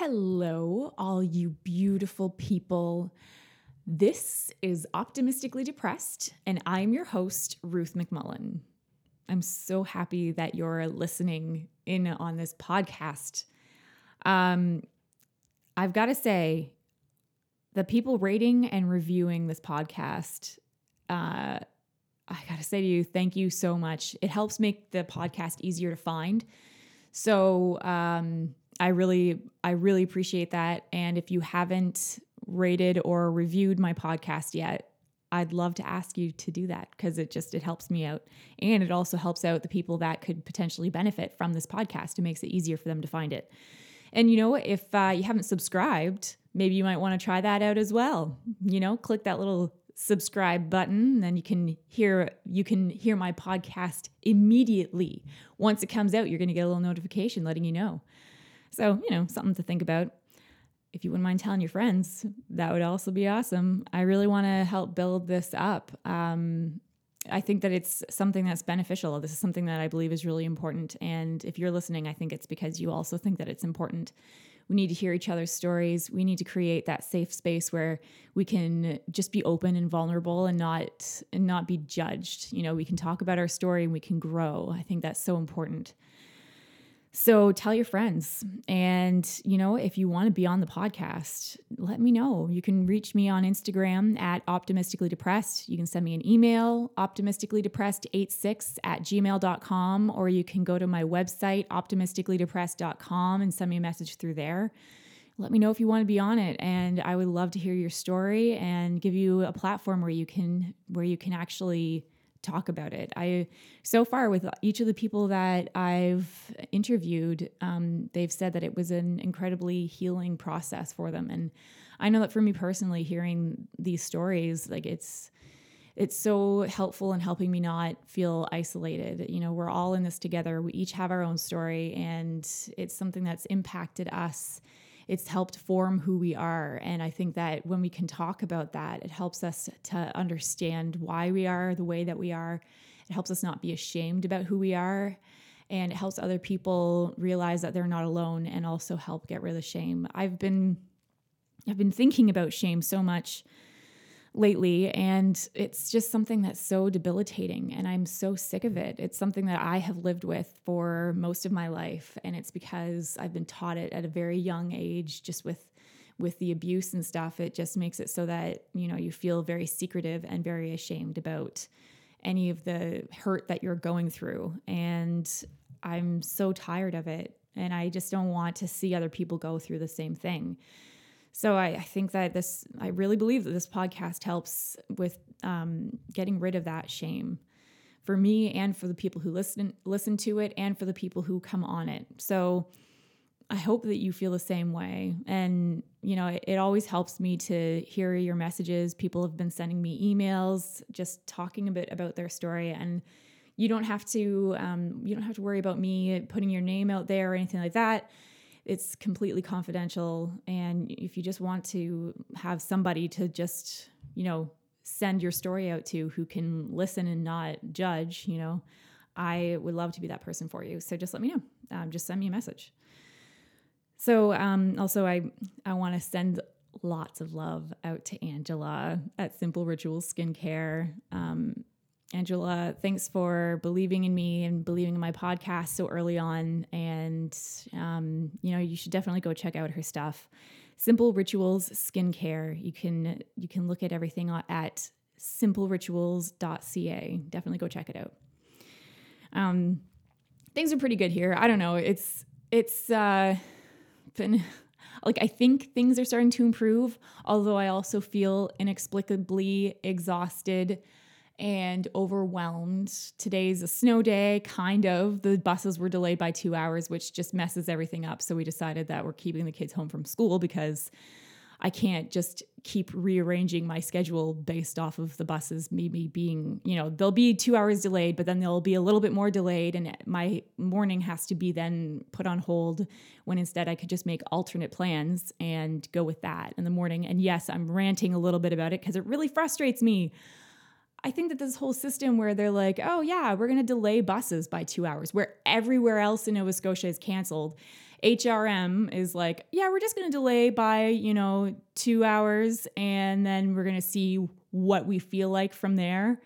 Hello, all you beautiful people. This is Optimistically Depressed, and I'm your host, Ruth McMullen. I'm so happy that you're listening in on this podcast. Um, I've got to say, the people rating and reviewing this podcast, uh, I got to say to you, thank you so much. It helps make the podcast easier to find. So, um, I really, I really appreciate that. And if you haven't rated or reviewed my podcast yet, I'd love to ask you to do that because it just it helps me out and it also helps out the people that could potentially benefit from this podcast. It makes it easier for them to find it. And you know, if uh, you haven't subscribed, maybe you might want to try that out as well. You know, click that little subscribe button, then you can hear you can hear my podcast immediately. Once it comes out, you're going to get a little notification letting you know. So, you know, something to think about. If you wouldn't mind telling your friends, that would also be awesome. I really want to help build this up. Um, I think that it's something that's beneficial. This is something that I believe is really important. And if you're listening, I think it's because you also think that it's important. We need to hear each other's stories. We need to create that safe space where we can just be open and vulnerable and not and not be judged. You know, we can talk about our story and we can grow. I think that's so important. So tell your friends. And, you know, if you want to be on the podcast, let me know. You can reach me on Instagram at optimistically depressed. You can send me an email, optimistically optimisticallydepressed86 at gmail.com, or you can go to my website, optimisticallydepressed.com, and send me a message through there. Let me know if you want to be on it. And I would love to hear your story and give you a platform where you can where you can actually talk about it. I so far with each of the people that I've interviewed, um, they've said that it was an incredibly healing process for them, and I know that for me personally, hearing these stories, like it's it's so helpful in helping me not feel isolated. You know, we're all in this together. We each have our own story, and it's something that's impacted us it's helped form who we are. And I think that when we can talk about that, it helps us to understand why we are the way that we are. It helps us not be ashamed about who we are. And it helps other people realize that they're not alone and also help get rid of the shame. I've been I've been thinking about shame so much lately and it's just something that's so debilitating and I'm so sick of it. It's something that I have lived with for most of my life and it's because I've been taught it at a very young age just with with the abuse and stuff it just makes it so that you know you feel very secretive and very ashamed about any of the hurt that you're going through and I'm so tired of it and I just don't want to see other people go through the same thing. So I, I, think that this, I really believe that this podcast helps with um, getting rid of that shame for me and for the people who listen listen to it and for the people who come on it. So I hope that you feel the same way. And you know, it, it always helps me to hear your messages. People have been sending me emails, just talking a bit about their story and you don't have to um, you don't have to worry about me putting your name out there or anything like that it's completely confidential. And if you just want to have somebody to just you know send your story out to who can listen and not judge you know i would love to be that person for you. So just let me know. Um, just send me a message. So um, also i i want to send lots of love out to angela at simple rituals skincare. Um, Angela, thanks for believing in me and believing in my podcast so early on. And, um, you know, you should definitely go check out her stuff. Simple Rituals Skincare. You can you can look at everything at simplerituals.ca. Definitely go check it out. Um, things are pretty good here. I don't know. It's it's uh, been like I think things are starting to improve, although I also feel inexplicably exhausted and overwhelmed. Today's a snow day, kind of. The buses were delayed by two hours, which just messes everything up. So we decided that we're keeping the kids home from school because I can't just keep rearranging my schedule based off of the buses maybe being, you know, they'll be two hours delayed, but then they'll be a little bit more delayed. And my morning has to be then put on hold when instead I could just make alternate plans and go with that in the morning. And yes, I'm ranting a little bit about it because it really frustrates me. I think that this whole system where they're like, oh, yeah, we're going to delay buses by two hours, where everywhere else in Nova Scotia is canceled. HRM is like, yeah, we're just going to delay by, you know, two hours and then we're going to see what we feel like from there.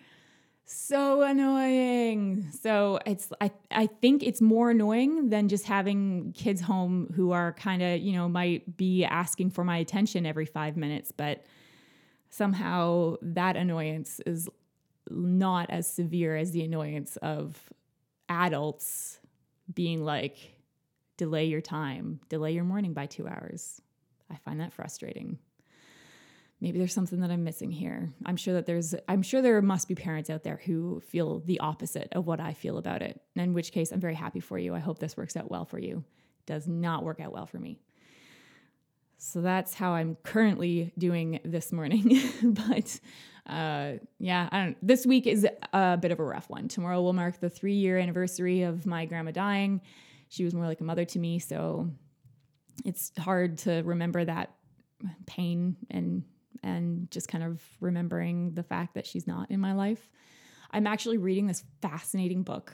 So annoying. So it's I I think it's more annoying than just having kids home who are kind of, you know, might be asking for my attention every 5 minutes, but somehow that annoyance is not as severe as the annoyance of adults being like delay your time, delay your morning by 2 hours. I find that frustrating maybe there's something that I'm missing here. I'm sure that there's I'm sure there must be parents out there who feel the opposite of what I feel about it. In which case I'm very happy for you. I hope this works out well for you. It Does not work out well for me. So that's how I'm currently doing this morning. but uh, yeah, I don't. This week is a bit of a rough one. Tomorrow will mark the three year anniversary of my grandma dying. She was more like a mother to me, so it's hard to remember that pain and and just kind of remembering the fact that she's not in my life. I'm actually reading this fascinating book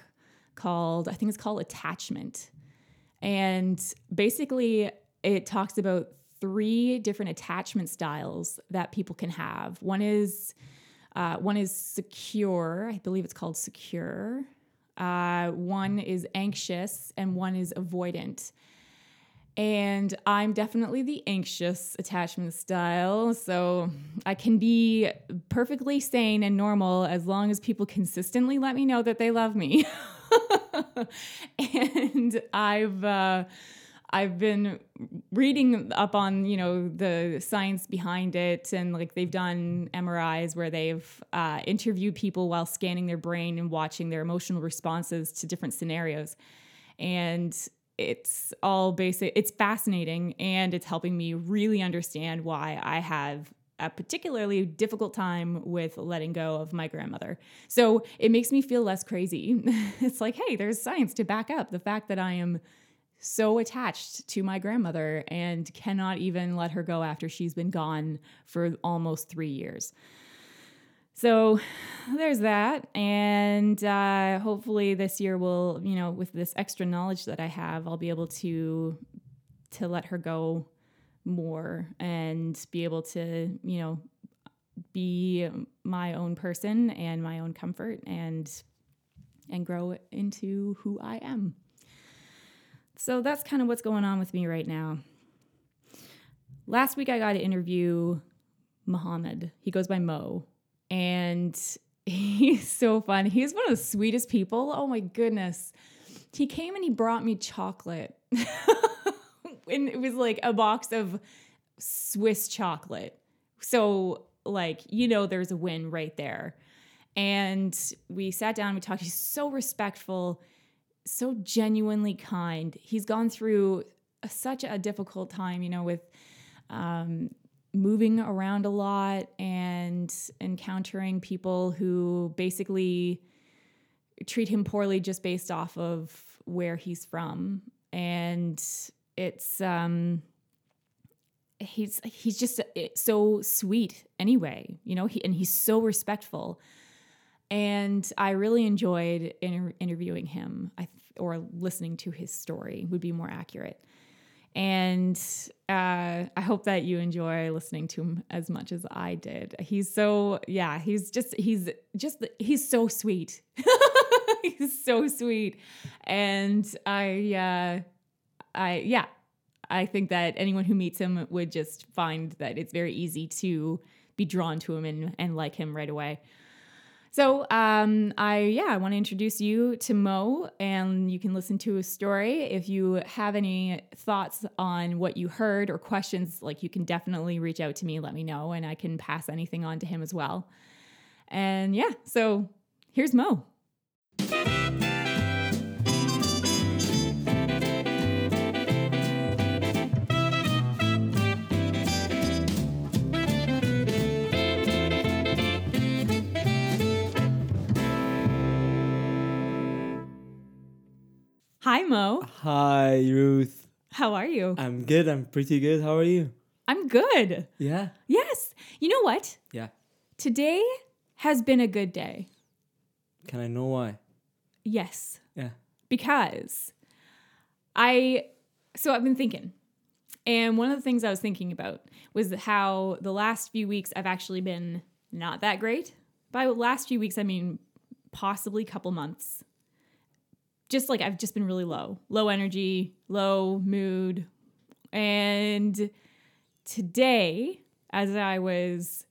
called, I think it's called Attachment. And basically, it talks about three different attachment styles that people can have. One is uh, one is secure. I believe it's called secure. Uh, one is anxious, and one is avoidant. And I'm definitely the anxious attachment style. So I can be perfectly sane and normal as long as people consistently let me know that they love me. and I've, uh, I've been reading up on you know the science behind it and like they've done MRIs where they've uh, interviewed people while scanning their brain and watching their emotional responses to different scenarios. And it's all basic it's fascinating and it's helping me really understand why i have a particularly difficult time with letting go of my grandmother. So it makes me feel less crazy. It's like hey there's science to back up the fact that i am so attached to my grandmother and cannot even let her go after she's been gone for almost three years so there's that. And uh, hopefully this year will, you know, with this extra knowledge that I have, I'll be able to to let her go more and be able to, you know, be my own person and my own comfort and and grow into who I am. So that's kind of what's going on with me right now. Last week I got to interview Muhammad. He goes by Mo and he's so fun. He's one of the sweetest people. Oh my goodness. He came and he brought me chocolate. and it was like a box of Swiss chocolate. So, like, you know, there's a win right there. And we sat down, we talked. He's so respectful, so genuinely kind. He's gone through such a difficult time, you know, with um, moving around a lot and encountering people who basically treat him poorly just based off of where he's from and it's um he's he's just so sweet anyway you know he and he's so respectful and i really enjoyed inter- interviewing him I, or listening to his story would be more accurate and uh, I hope that you enjoy listening to him as much as I did. He's so yeah, he's just he's just he's so sweet. he's so sweet, and I uh, I yeah, I think that anyone who meets him would just find that it's very easy to be drawn to him and and like him right away. So, um, I yeah, I want to introduce you to Mo, and you can listen to his story. If you have any thoughts on what you heard or questions, like you can definitely reach out to me, let me know, and I can pass anything on to him as well. And yeah, so here's Mo. Hi, Mo. Hi, Ruth. How are you? I'm good. I'm pretty good. How are you? I'm good. Yeah. Yes. You know what? Yeah. Today has been a good day. Can I know why? Yes. Yeah. Because I So I've been thinking. And one of the things I was thinking about was how the last few weeks I've actually been not that great. By last few weeks, I mean possibly couple months. Just like I've just been really low, low energy, low mood. And today, as I was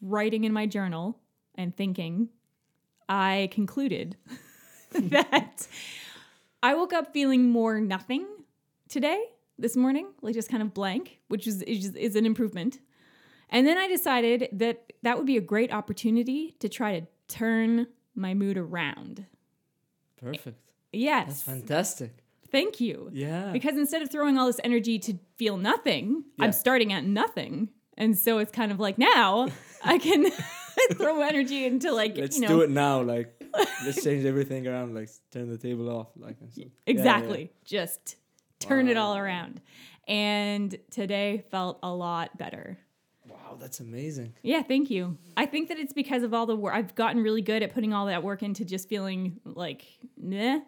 writing in my journal and thinking, I concluded that I woke up feeling more nothing today, this morning, like just kind of blank, which is, is, is an improvement. And then I decided that that would be a great opportunity to try to turn my mood around. Perfect. Yes. That's fantastic. Thank you. Yeah. Because instead of throwing all this energy to feel nothing, Yeah. I'm starting at nothing. And so it's kind of like now I can throw energy into like, let's you know, do it now. Like, let's change everything around. Like, turn the table off. Like, and stuff. Yeah, yeah. exactly. Just turn it all around. And today felt a lot better. Wow, that's amazing. Yeah, thank you. I think that it's because of all the work. I've gotten really good at putting all that work into just feeling like, meh.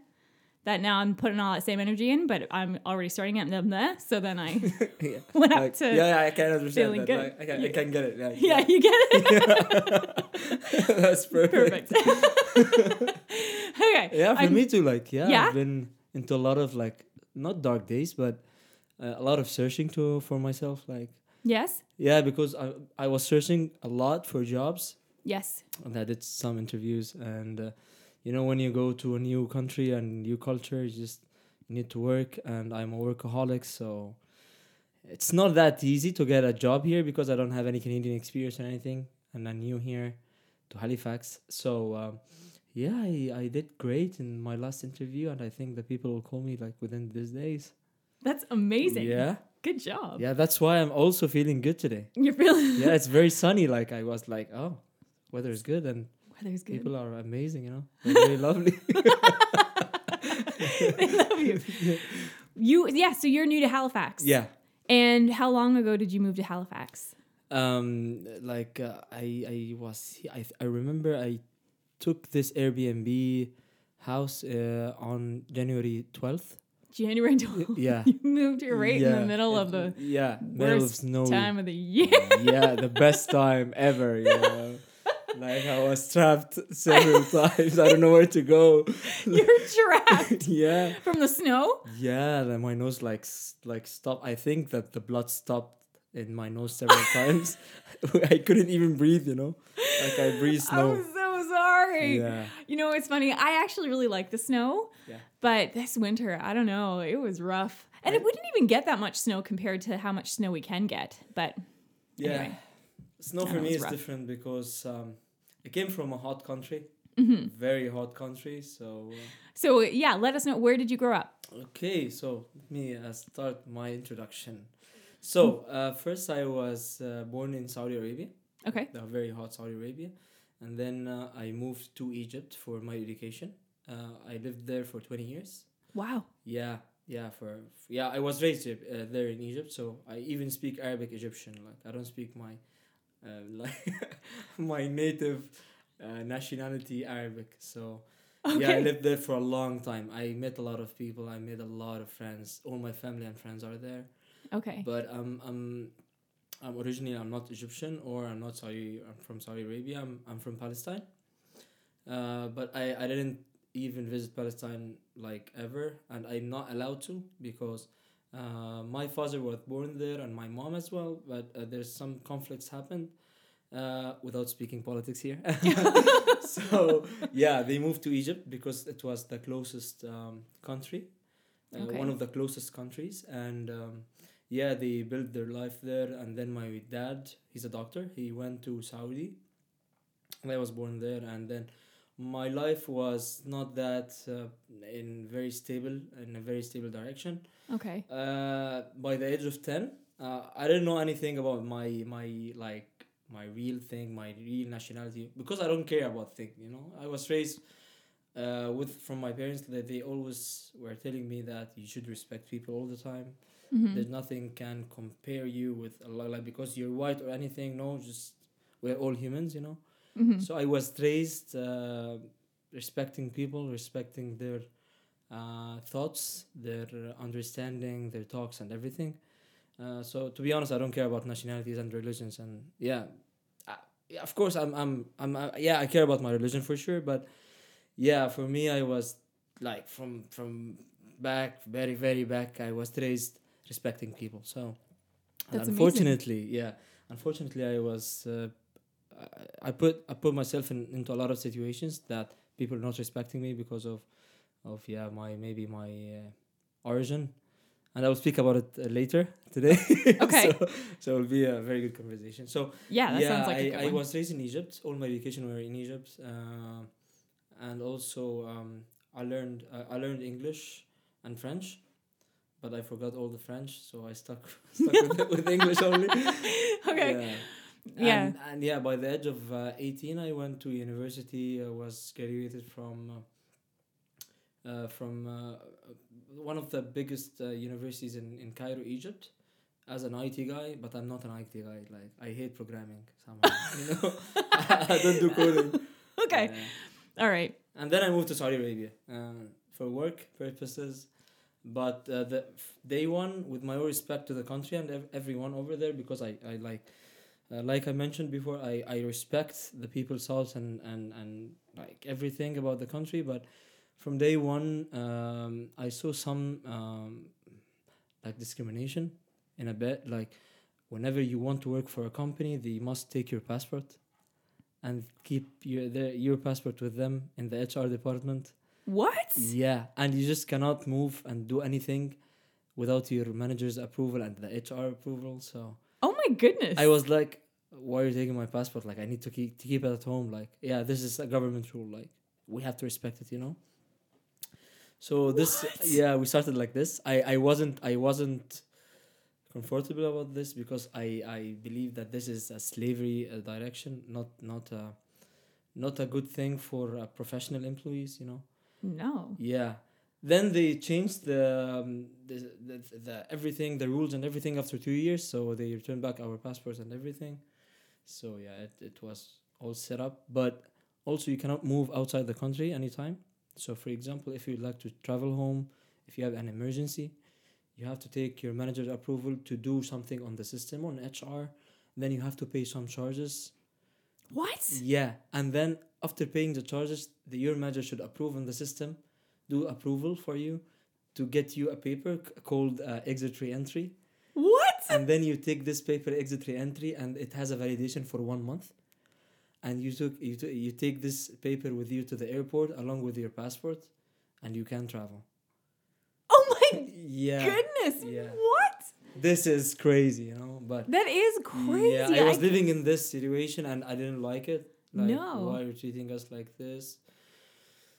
That now I'm putting all that same energy in, but I'm already starting at meh. So then I, yeah. Went up to yeah, yeah, I can't understand feeling that. good. Like, I, can, Yeah. I can get it. Yeah, yeah, you get it? that's perfect. Perfect. okay. Yeah, for I'm- me too. Like, yeah, Yeah? I've been into a lot of like not dark days, but uh, a lot of searching to for myself. Like, Yes. yeah, because I I was searching a lot for jobs, Yes. and I did some interviews, and uh, you know when you go to a new country and new culture, you just need to work, and I'm a workaholic, so it's not that easy to get a job here because I don't have any Canadian experience or anything, and I'm new here to Halifax. So um, yeah, I, I did great in my last interview, and I think the people will call me like within these days. That's amazing. Yeah, Good job. yeah, that's why I'm also feeling good today. You're feeling Yeah, it's very sunny. Like I was like, oh, weather is good, and weather's good. people are amazing. You know, they're very lovely. they love you. You yeah, so you're new to Halifax. yeah. And how long ago did you move to Halifax? um like uh, i i was i i remember i took this airbnb house uh, on january 12th January 12th. yeah. You moved here right in the middle of the yeah middle of worst snow. time of the year. yeah the best time ever you know? Like i was trapped several times. I don't know where to go. You're trapped? Yeah. From the snow. yeah then my nose like like stopped. I think that the blood stopped in my nose several times. I couldn't even breathe you know? Like i breathe snow Yeah. You know, it's funny. I actually really like the snow, Yeah. but this winter, I don't know, it was rough. And it I- wouldn't even get that much snow compared to how much snow we can get. But Yeah. Anyway. Snow for know, me is rough. different because um, I came from a hot country, Mhm. very hot country. So, so, yeah, let us know where did you grow up? uh, okay, so let me uh, start my introduction. So, uh, first, I was uh, born in Saudi Arabia, Okay. very hot Saudi Arabia. And then uh, I moved to Egypt for my education. Uh, I lived there for 20 years. Wow. Yeah, yeah, for yeah, I was raised uh, there in Egypt, so I even speak Arabic Egyptian. Like I don't speak my uh, like my native uh, nationality Arabic. So Okay. yeah, I lived there for a long time. I met a lot of people. I made a lot of friends. All my family and friends are there. okay. But um, I'm I'm originally I'm not Egyptian or I'm not Saudi. I'm from Saudi Arabia. I'm I'm from Palestine. Uh, but I I didn't even visit Palestine like ever, and I'm not allowed to because. Uh, my father was born there and my mom as well, but uh, there's some conflicts happened uh, without speaking politics here. so yeah, they moved to Egypt because it was the closest um, country, uh, Okay. one of the closest countries, and um, yeah, they built their life there. And then my dad, he's a doctor. He went to Saudi. And I was born there, and then my life was not that uh, in very stable in a very stable direction. Okay. Uh, by the age of ten, uh, I didn't know anything about my my like my real thing, my real nationality because I don't care about things. You know, I was raised uh, with from my parents that they always were telling me that you should respect people all the time. Mhm. There's nothing can compare you with a lot like because you're white or anything. No, just we're all humans. You know. Mhm. So I was raised uh, respecting people, respecting their uh, thoughts, their understanding, their talks, and everything. Uh, so to be honest, I don't care about nationalities and religions, and yeah, of course I'm I'm I'm uh, yeah I care about my religion for sure, but yeah, for me I was like from from back very very back I was raised respecting people. So That's amazing. unfortunately, yeah, unfortunately I was. Uh, I- I put I put myself in, into a lot of situations that people are not respecting me because of of yeah my maybe my uh, origin and i will speak about it uh, later today Okay. so, so it'll be a very good conversation so Yeah, that yeah sounds like I, a good I one. was raised in egypt all my education were in egypt uh, and also um, i learned uh, i learned english and french but i forgot all the french so i stuck stuck with, with english only okay. yeah. Yeah. And, and yeah, by the age of uh, 18, I went to university. I was graduated from uh, uh, from uh, one of the biggest uh, universities in, in Cairo, Egypt, as an IT guy. But I'm not an IT guy. Like I hate programming somehow. you know, I don't do coding. Okay. Uh, All right. and then I moved to Saudi Arabia uh, for work purposes. But uh, the day one, with my respect to the country and ev- everyone over there, because I, I like, uh, like I mentioned before, I, I respect the people's thoughts and, and, and like everything about the country. But from day one, um, I saw some um, like discrimination in a bit. Like, whenever you want to work for a company, they must take your passport and keep your their, your passport with them in the HR department. What? Yeah, and you just cannot move and do anything without your manager's approval and the HR approval. So Oh my goodness. I was like, "Why are you taking my passport? Like, I need to keep to keep it at home. Like, yeah, this is a government rule. Like, we have to respect it. You know." So this, What? yeah, we started like this. I I wasn't I wasn't comfortable about this because I I believe that this is a slavery uh, direction, not not a not a good thing for uh, professional employees. You know. No. Yeah. Then they changed the, um, the, the the everything, the rules and everything after two years. So they returned back our passports and everything. So yeah, it, it was all set up. But also you cannot move outside the country anytime. So for example, if you'd like to travel home, if you have an emergency, you have to take your manager's approval to do something on the system on HR. Then you have to pay some charges. What? Yeah, and then after paying the charges, the your manager should approve on the system, do approval for you, to get you a paper called uh, exit re-entry, What? and then you take this paper exit re-entry, and it has a validation for one month, and you took you t- you take this paper with you to the airport along with your passport, and you can travel. Oh my Yeah, goodness. yeah. What? this is crazy, you know, but. That is crazy. Yeah, I was I- living in this situation and I didn't like it. Like, No. why are you treating us like this?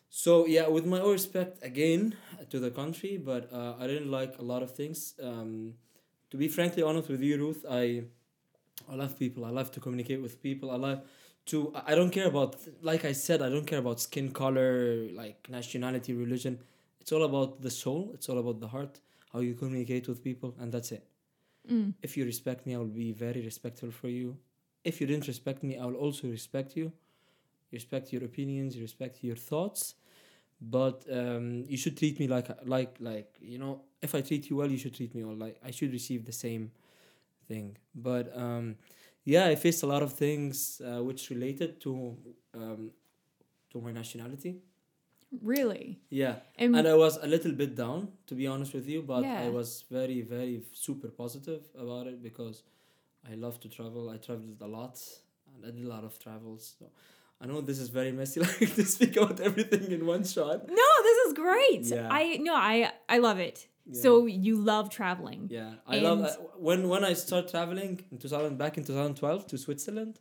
So yeah, with my all respect again to the country, but uh, I didn't like a lot of things. Um, to be frankly honest with you, Ruth, I I love people. I love to communicate with people. I love to. I don't care about like I said. I don't care about skin color, like nationality, religion. It's all about the soul. It's all about the heart. How you communicate with people, and that's it Mm. if you respect me, I will be very respectful for you. If you didn't respect me, I will also respect you. Respect your opinions, respect your thoughts, but um, you should treat me like like like you know. If I treat you well, you should treat me well. Like I should receive the same thing. But um, yeah, I faced a lot of things uh, which related to um, to my nationality. Really? Yeah, And, and I was a little bit down, to be honest with you, but Yeah. I was very, very super positive about it because I love to travel. I traveled a lot and I did a lot of travels. So I know this is very messy, like to speak about everything in one shot. no, this is great. Yeah. I no, I I love it. Yeah. So you love traveling. Yeah, I love uh, when when I start traveling in 2000 back in 2012 to Switzerland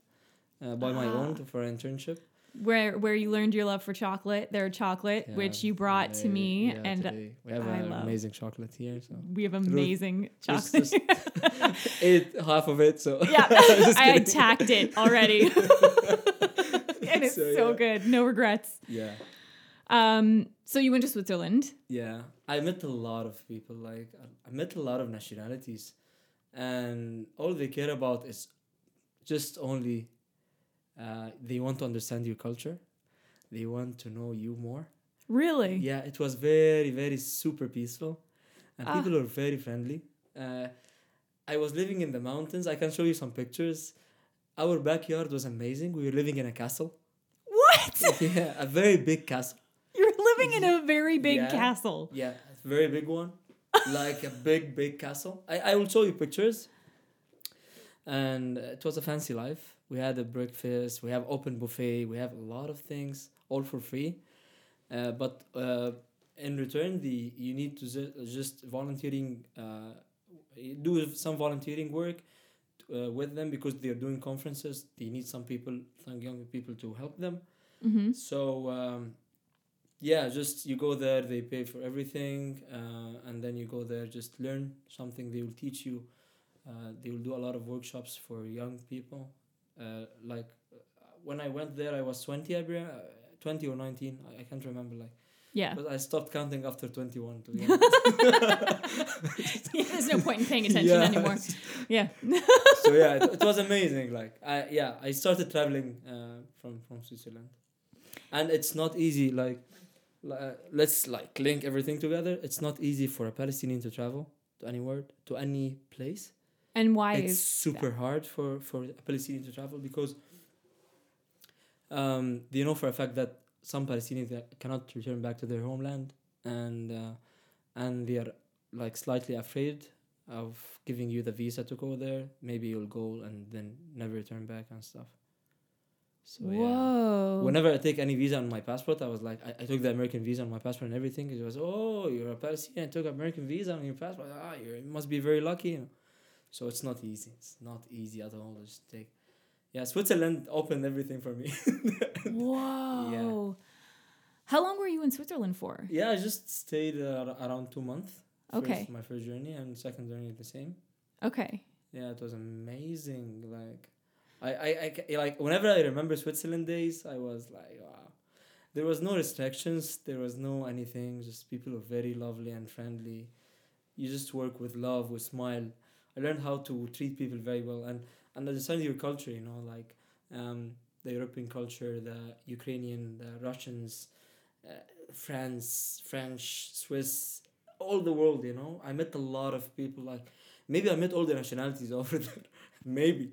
uh, by my Ah. own for an internship. Where where you learned your love for chocolate, their chocolate, Yeah, which you brought to me, yeah, and today. we have I love- amazing chocolate here. So we have amazing just- chocolate. ate half of it. So yeah, I attacked it already, and it's So, so, yeah. good. No regrets. yeah. Um, so you went to Switzerland. Yeah, I met a lot of people. Like I met a lot of nationalities, and all they care about is just only uh, they want to understand your culture. They want to know you more. Really? Yeah, it was very, very super peaceful, and Ah. people were very friendly. Uh, I was living in the mountains. I can show you some pictures. Our backyard was amazing. We were living in a castle. What? yeah, a very big castle. You're living in a very big Yeah. castle. Yeah, a very big one, like a big, big castle. I, I will show you pictures. And uh, it was a fancy life. We had a breakfast. We have open buffet. We have a lot of things, all for free. Uh, but uh, in return, the you need to ju- just volunteering, uh, do some volunteering work uh, with them because they are doing conferences. They need some people, some young people to help them. Mm-hmm. So um, yeah, just you go there, they pay for everything, uh, and then you go there, just learn something. They will teach you. Uh, they will do a lot of workshops for young people. Uh, like uh, when I went there, I was twenty, I believe, uh, twenty or nineteen. I, I can't remember. Like, Yeah. but I stopped counting after twenty one. To be honest. There's no point in paying attention Yeah. anymore. Yeah. so yeah, it, it was amazing. Like I yeah, I started traveling uh, from from Switzerland, and it's not easy. Like, li- uh, let's like link everything together. It's not easy for a Palestinian to travel to anywhere to any place. And why it's super hard for for a Palestinian to travel because um, they know for a fact that some Palestinians cannot return back to their homeland, and uh, and they are like slightly afraid of giving you the visa to go there. Maybe you'll go and then never return back and stuff. So yeah. Whoa. Whenever I take any visa on my passport, I was like, I, I took the American visa on my passport and everything. It was, oh, you're a Palestinian, I took American visa on your passport. Ah, you must be very lucky. You know? So it's not easy. It's not easy at all. Just take. Yeah, Switzerland opened everything for me. Whoa. How long were you in Switzerland for? yeah, I just stayed uh, around two months. First- Okay. my first journey and second journey the same. Okay. Yeah, it was amazing. Like, I, I, I like whenever I remember Switzerland days, I was like, wow. There was no restrictions. There was no anything. Just people are very lovely and friendly. You just work with love, with smile. I learned how to treat people very well and and understand your culture. You know, like um, the European culture, the Ukrainian, the Russians, uh, France, French, Swiss, all the world. You know, I met a lot of people. Like maybe I met all the nationalities over there. maybe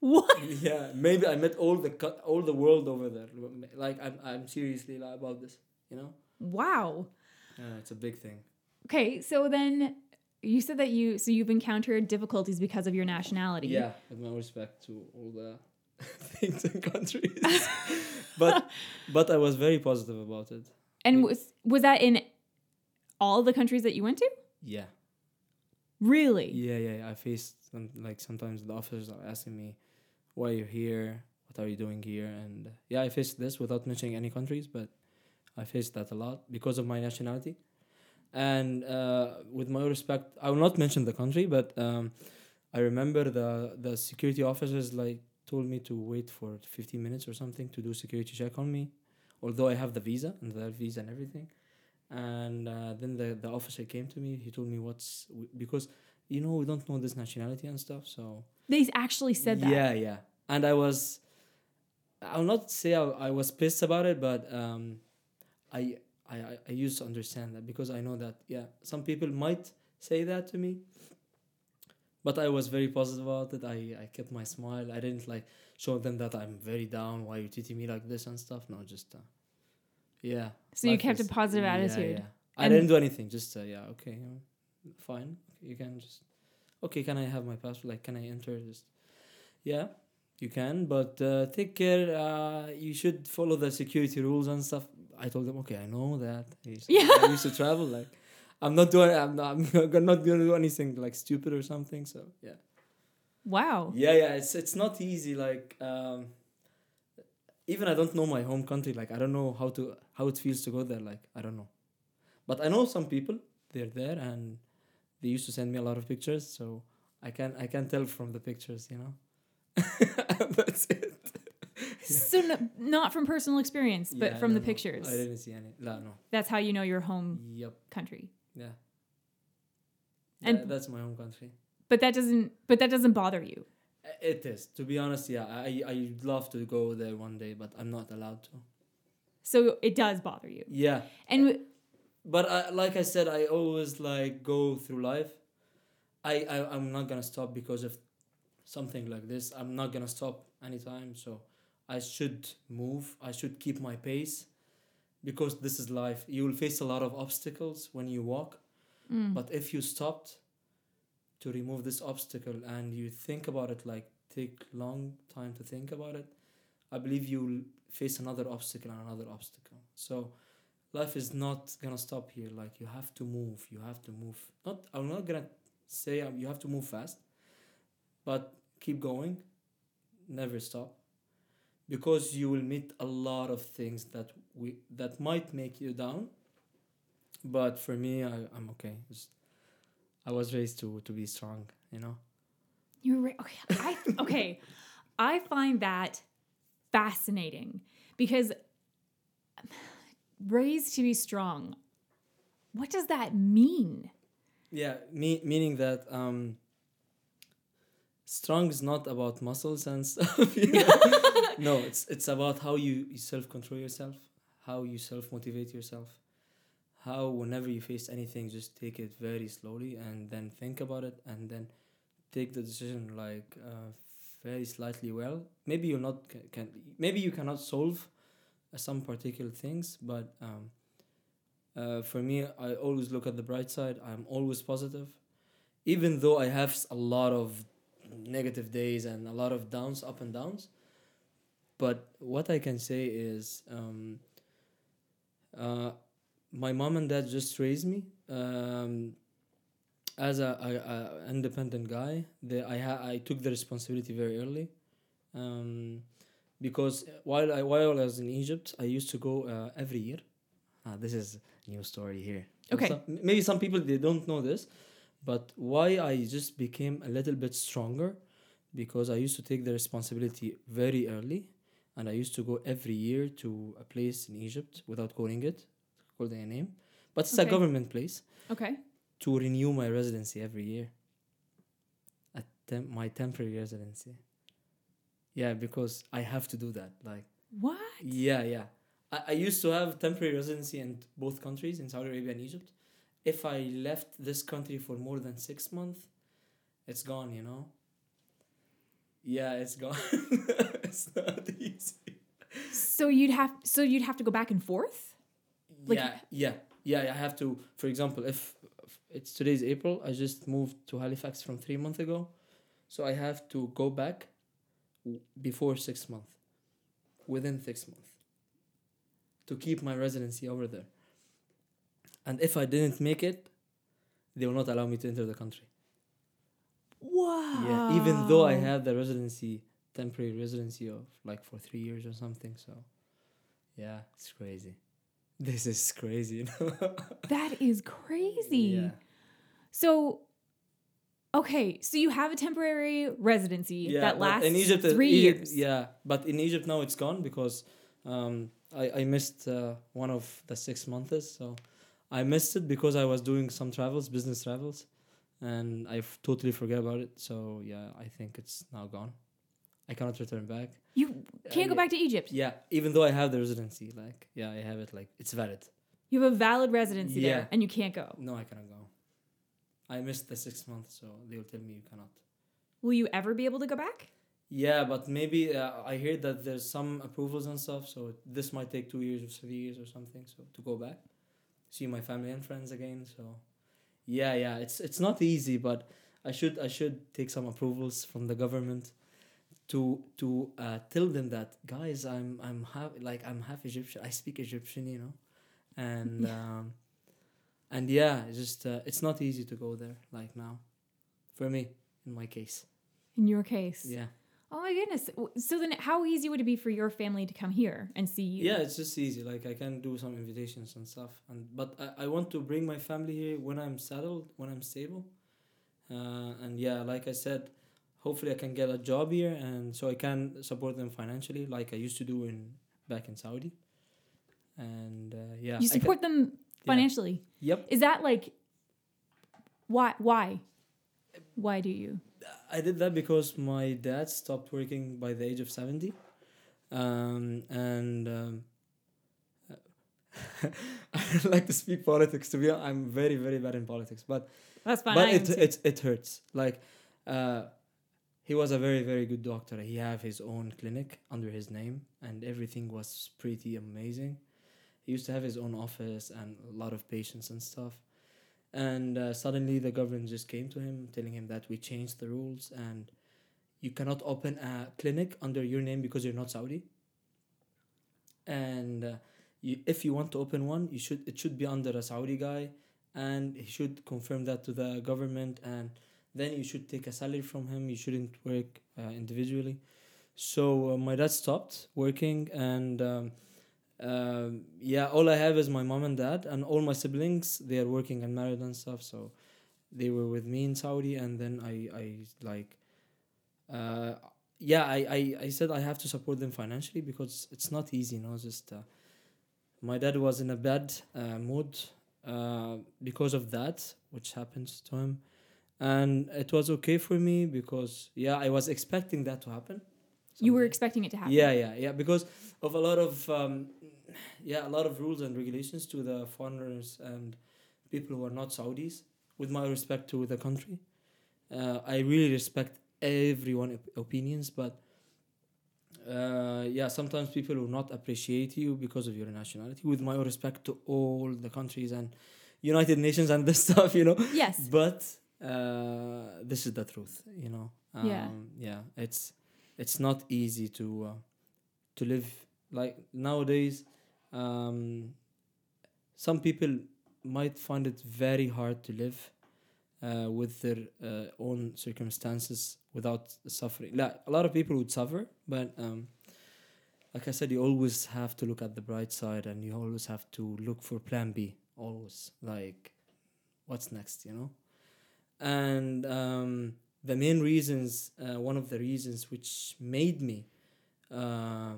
What? yeah maybe i met all the all the world over there like i'm, I'm seriously like, about this you know Wow. yeah it's a big thing Okay, so then you said that you so you've encountered difficulties because of your nationality. yeah with my respect to all the things and countries. But but i was very positive about it. And was was that in all the countries that you went to? yeah. Really? yeah yeah, i faced some like sometimes the officers are asking me why are you're here? What are you doing here? And yeah i faced this without mentioning any countries but i faced that a lot because of my nationality and uh, with my respect i will not mention the country but um, i remember the the security officers like told me to wait for 15 minutes or something to do security check on me although i have the visa and the visa and everything. And uh, then the, the officer came to me he told me what's because you know we don't know this nationality and stuff so. They actually said that. yeah yeah. And i was i'll not say i, I was pissed about it but um I, I i used to understand that because i know that yeah some people might say that to me but i was very positive about it i i kept my smile i didn't like show them that i'm very down why you treating me like this and stuff no just uh, yeah So you kept a positive yeah, attitude. yeah. I didn't do anything. Just uh, yeah, okay, fine. You can just okay. Can I have my passport? Like, can I enter? Just yeah, you can, but uh, take care. Uh, you should follow the security rules and stuff. I told them, okay, I know that. I used, Yeah. I used to travel. Like, I'm not doing. I'm not. I'm not gonna do anything like stupid or something. So yeah. Wow. Yeah, yeah. It's it's not easy. Like um, even I don't know my home country. Like I don't know how to how it feels to go there. Like I don't know, but I know some people. They're there and they used to send me a lot of pictures. So I can I can tell from the pictures. You know. That's it. So no, not from personal experience, but Yeah, from the pictures. I didn't see any. No, no. That's how you know your home Yep. country. Yeah. And- Yeah, that's my home country. But that doesn't but that doesn't bother you. It is. To be honest, yeah. I I'd love to go there one day, but I'm not allowed to. So it does bother you. Yeah, And but I, like I said, I always like go through life. I, I I'm not gonna stop because of something like this. I'm not gonna stop anytime. So I should move. I should keep my pace, because this is life. You will face a lot of obstacles when you walk. Mm. But if you stopped to remove this obstacle and you think about it, like take long time to think about it, I believe you'll face another obstacle and another obstacle. So life is not gonna stop here. Like you have to move. You have to move. Not I'm not gonna say um, you have to move fast, but keep going. Never stop. Because you will meet a lot of things that we that might make you down. But for me, I, I'm okay. Just, I was raised to to be strong. You know. You're right. Okay. I okay. I find that fascinating because raised to be strong. What does that mean? Yeah, me meaning that um strong is not about muscles and stuff. you know? no, it's it's about how you, you self control yourself, how you self motivate yourself, how whenever you face anything, just take it very slowly and then think about it and then take the decision like uh, very slightly well. Maybe you're not ca- can maybe you cannot solve uh, some particular things, but um, uh, for me, I always look at the bright side. I'm always positive, even though I have a lot of negative days and a lot of downs, up and downs. But what I can say is, um, uh, my mom and dad just raised me um, as a, a, a independent guy. They, I ha- I took the responsibility very early, um, because while I while I was in Egypt, I used to go uh, every year. Ah, this is a new story here. Okay. Some- maybe some people they don't know this, but why I just became a little bit stronger, because I used to take the responsibility very early, and I used to go every year to a place in Egypt without calling it, calling a name, but it's Okay. a government place Okay. to renew my residency every year. A tem- my temporary residency. Yeah, because I have to do that. Like, What? yeah, yeah. I, I used to have temporary residency in both countries, in Saudi Arabia and Egypt. If I left this country for more than six months, it's gone, you know? Yeah, it's gone. it's not easy. So you'd have so you'd have to go back and forth? Like- yeah, yeah, yeah. I have to. For example, if, if it's today's April, I just moved to Halifax from three months ago, so I have to go back before six months, within six months, to keep my residency over there. And if I didn't make it, they will not allow me to enter the country. Wow. Yeah, even though I have the residency, temporary residency of like for three years or something. So, yeah, it's crazy. This is crazy. That is crazy. Yeah. So okay, so you have a temporary residency that lasts in Egypt, three Egypt- years. Yeah, but in Egypt now it's gone because um, I I missed uh, one of the six months, so I missed it because I was doing some travels, business travels, and I f- totally forget about it. So yeah, I think it's now gone. I cannot return back. You can't Uh, go back to Egypt. Yeah, even though I have the residency, like yeah, I have it, like it's valid. You have a valid residency there and you can't go. No, I cannot go. I missed the six months, so they will tell me you cannot. Will you ever be able to go back? Yeah, but maybe uh, I hear that there's some approvals and stuff, so this might take two years or three years or something. So to go back, see my family and friends again. So, yeah, yeah, it's it's not easy, but I should I should take some approvals from the government to to uh, tell them that guys, I'm I'm half like I'm half Egyptian. I speak Egyptian, you know, and um, and yeah, it's just uh, it's not easy to go there like now, for me in my case. In your case. Yeah. Oh my goodness. So then how easy would it be for your family to come here and see you? Yeah, it's just easy. Like I can do some invitations and stuff, and but I, I want to bring my family here when I'm settled, when I'm stable, uh, and yeah, like I said, hopefully I can get a job here, and so I can support them financially, like I used to do in back in Saudi, and uh, yeah, You I can- support them financially. Yep, Is that like why why? Why do you? I did that because my dad stopped working by the age of 70. Um, and um, I don't like to speak politics. To be honest, I'm very very bad in politics, but That's fine. but I it it it hurts. Like, uh, he was a very very good doctor. He have his own clinic under his name, and everything was pretty amazing. He used to have his own office and a lot of patients and stuff. And uh, suddenly the government just came to him, telling him that we changed the rules and you cannot open a clinic under your name because you're not Saudi. And uh, you, if you want to open one, you should it should be under a Saudi guy, and he should confirm that to the government, and then you should take a salary from him. You shouldn't work uh, individually. So uh, my dad stopped working, and um, um, yeah, all I have is my mom and dad, and all my siblings. They are working and married and stuff. So they were with me in Saudi, and then I I like. Uh, yeah, I, I, I said I have to support them financially because it's not easy, you know. Just uh, my dad was in a bad uh, mood uh, because of that, which happened to him, and it was okay for me because yeah, I was expecting that to happen. You were expecting it to happen. Yeah, yeah, yeah. Because of a lot of um, yeah, a lot of rules and regulations to the foreigners and people who are not Saudis. With my respect to the country, uh, I really respect everyone op- opinions, but uh, yeah, sometimes people will not appreciate you because of your nationality. With my respect to all the countries and United Nations and this stuff, you know. Yes. But uh, this is the truth, you know. Um, Yeah. Yeah, it's it's not easy to uh, to live like nowadays. Um, some people might find it very hard to live uh, with their uh, own circumstances without suffering. Like a lot of people would suffer, but um, like I said, you always have to look at the bright side, and you always have to look for Plan B. Always like, what's next, you know? And um, the main reasons, uh, one of the reasons which made me uh,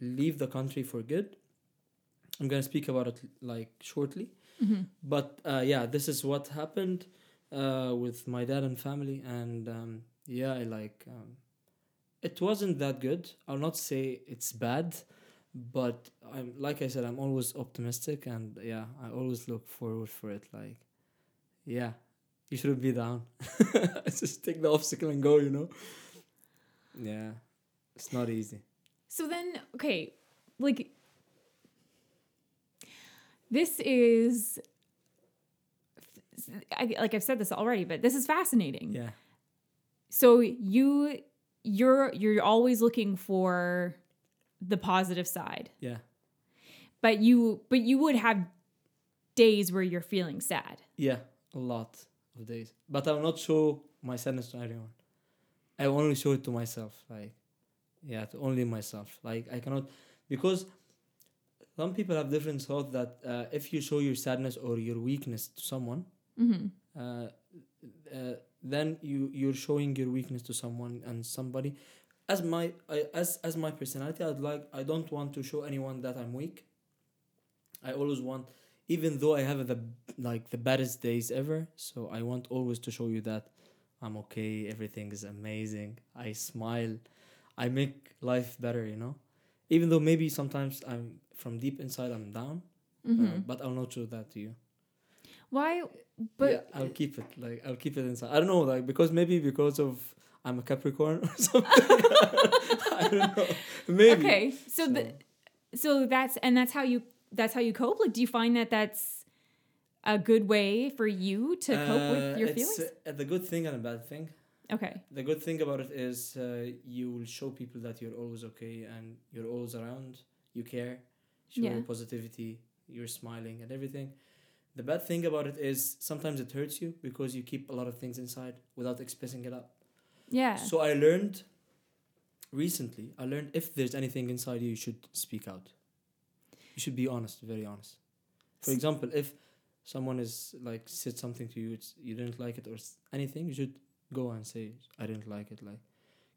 leave the country for good. I'm gonna speak about it like shortly, Mhm. but uh, yeah, this is what happened uh, with my dad and family, and um, yeah, I like um, it wasn't that good. I'll not say it's bad, but I'm like I said, I'm always optimistic, and yeah, I always look forward for it. Like, yeah, you shouldn't be down. Just take the obstacle and go. You know. Yeah, it's not easy. So then, okay, like this is I, like I've said this already, but this is fascinating. Yeah. So you you're you're always looking for the positive side. Yeah. But you but you would have days where you're feeling sad. Yeah, a lot of days. But I'll not show my sadness to anyone. I will only show it to myself. Like, yeah, to only myself. Like, I cannot, because some people have different thought that uh, if you show your sadness or your weakness to someone, Mm-hmm. uh, uh, then you you're showing your weakness to someone and somebody. As my I, as as my personality, I'd like I don't want to show anyone that I'm weak. I always want, even though I have the like the baddest days ever, so I want always to show you that I'm okay. Everything is amazing. I smile. I make life better. You know, even though maybe sometimes I'm from deep inside I'm down, uh, Mm-hmm. but I'll not show that to you Why? But yeah, I'll keep it. Like I'll keep it inside. I don't know, like because maybe because of I'm a Capricorn or something. I don't know. Maybe. okay, so the, so that's and that's how you that's how you cope. Like, do you find that that's a good way for you to cope with your Uh, it's, feelings? uh, the good thing and a bad thing. Okay. The good thing about it is uh, you will show people that you're always okay and you're always around. You care. Show Yeah. your positivity. You're smiling and everything. The bad thing about it is sometimes it hurts you because you keep a lot of things inside without expressing it out. Yeah. So I learned recently, I learned if there's anything inside you, you should speak out. You should be honest, very honest. For example, if someone is like said something to you, it's you didn't like it or anything, you should go and say, I didn't like it. Like,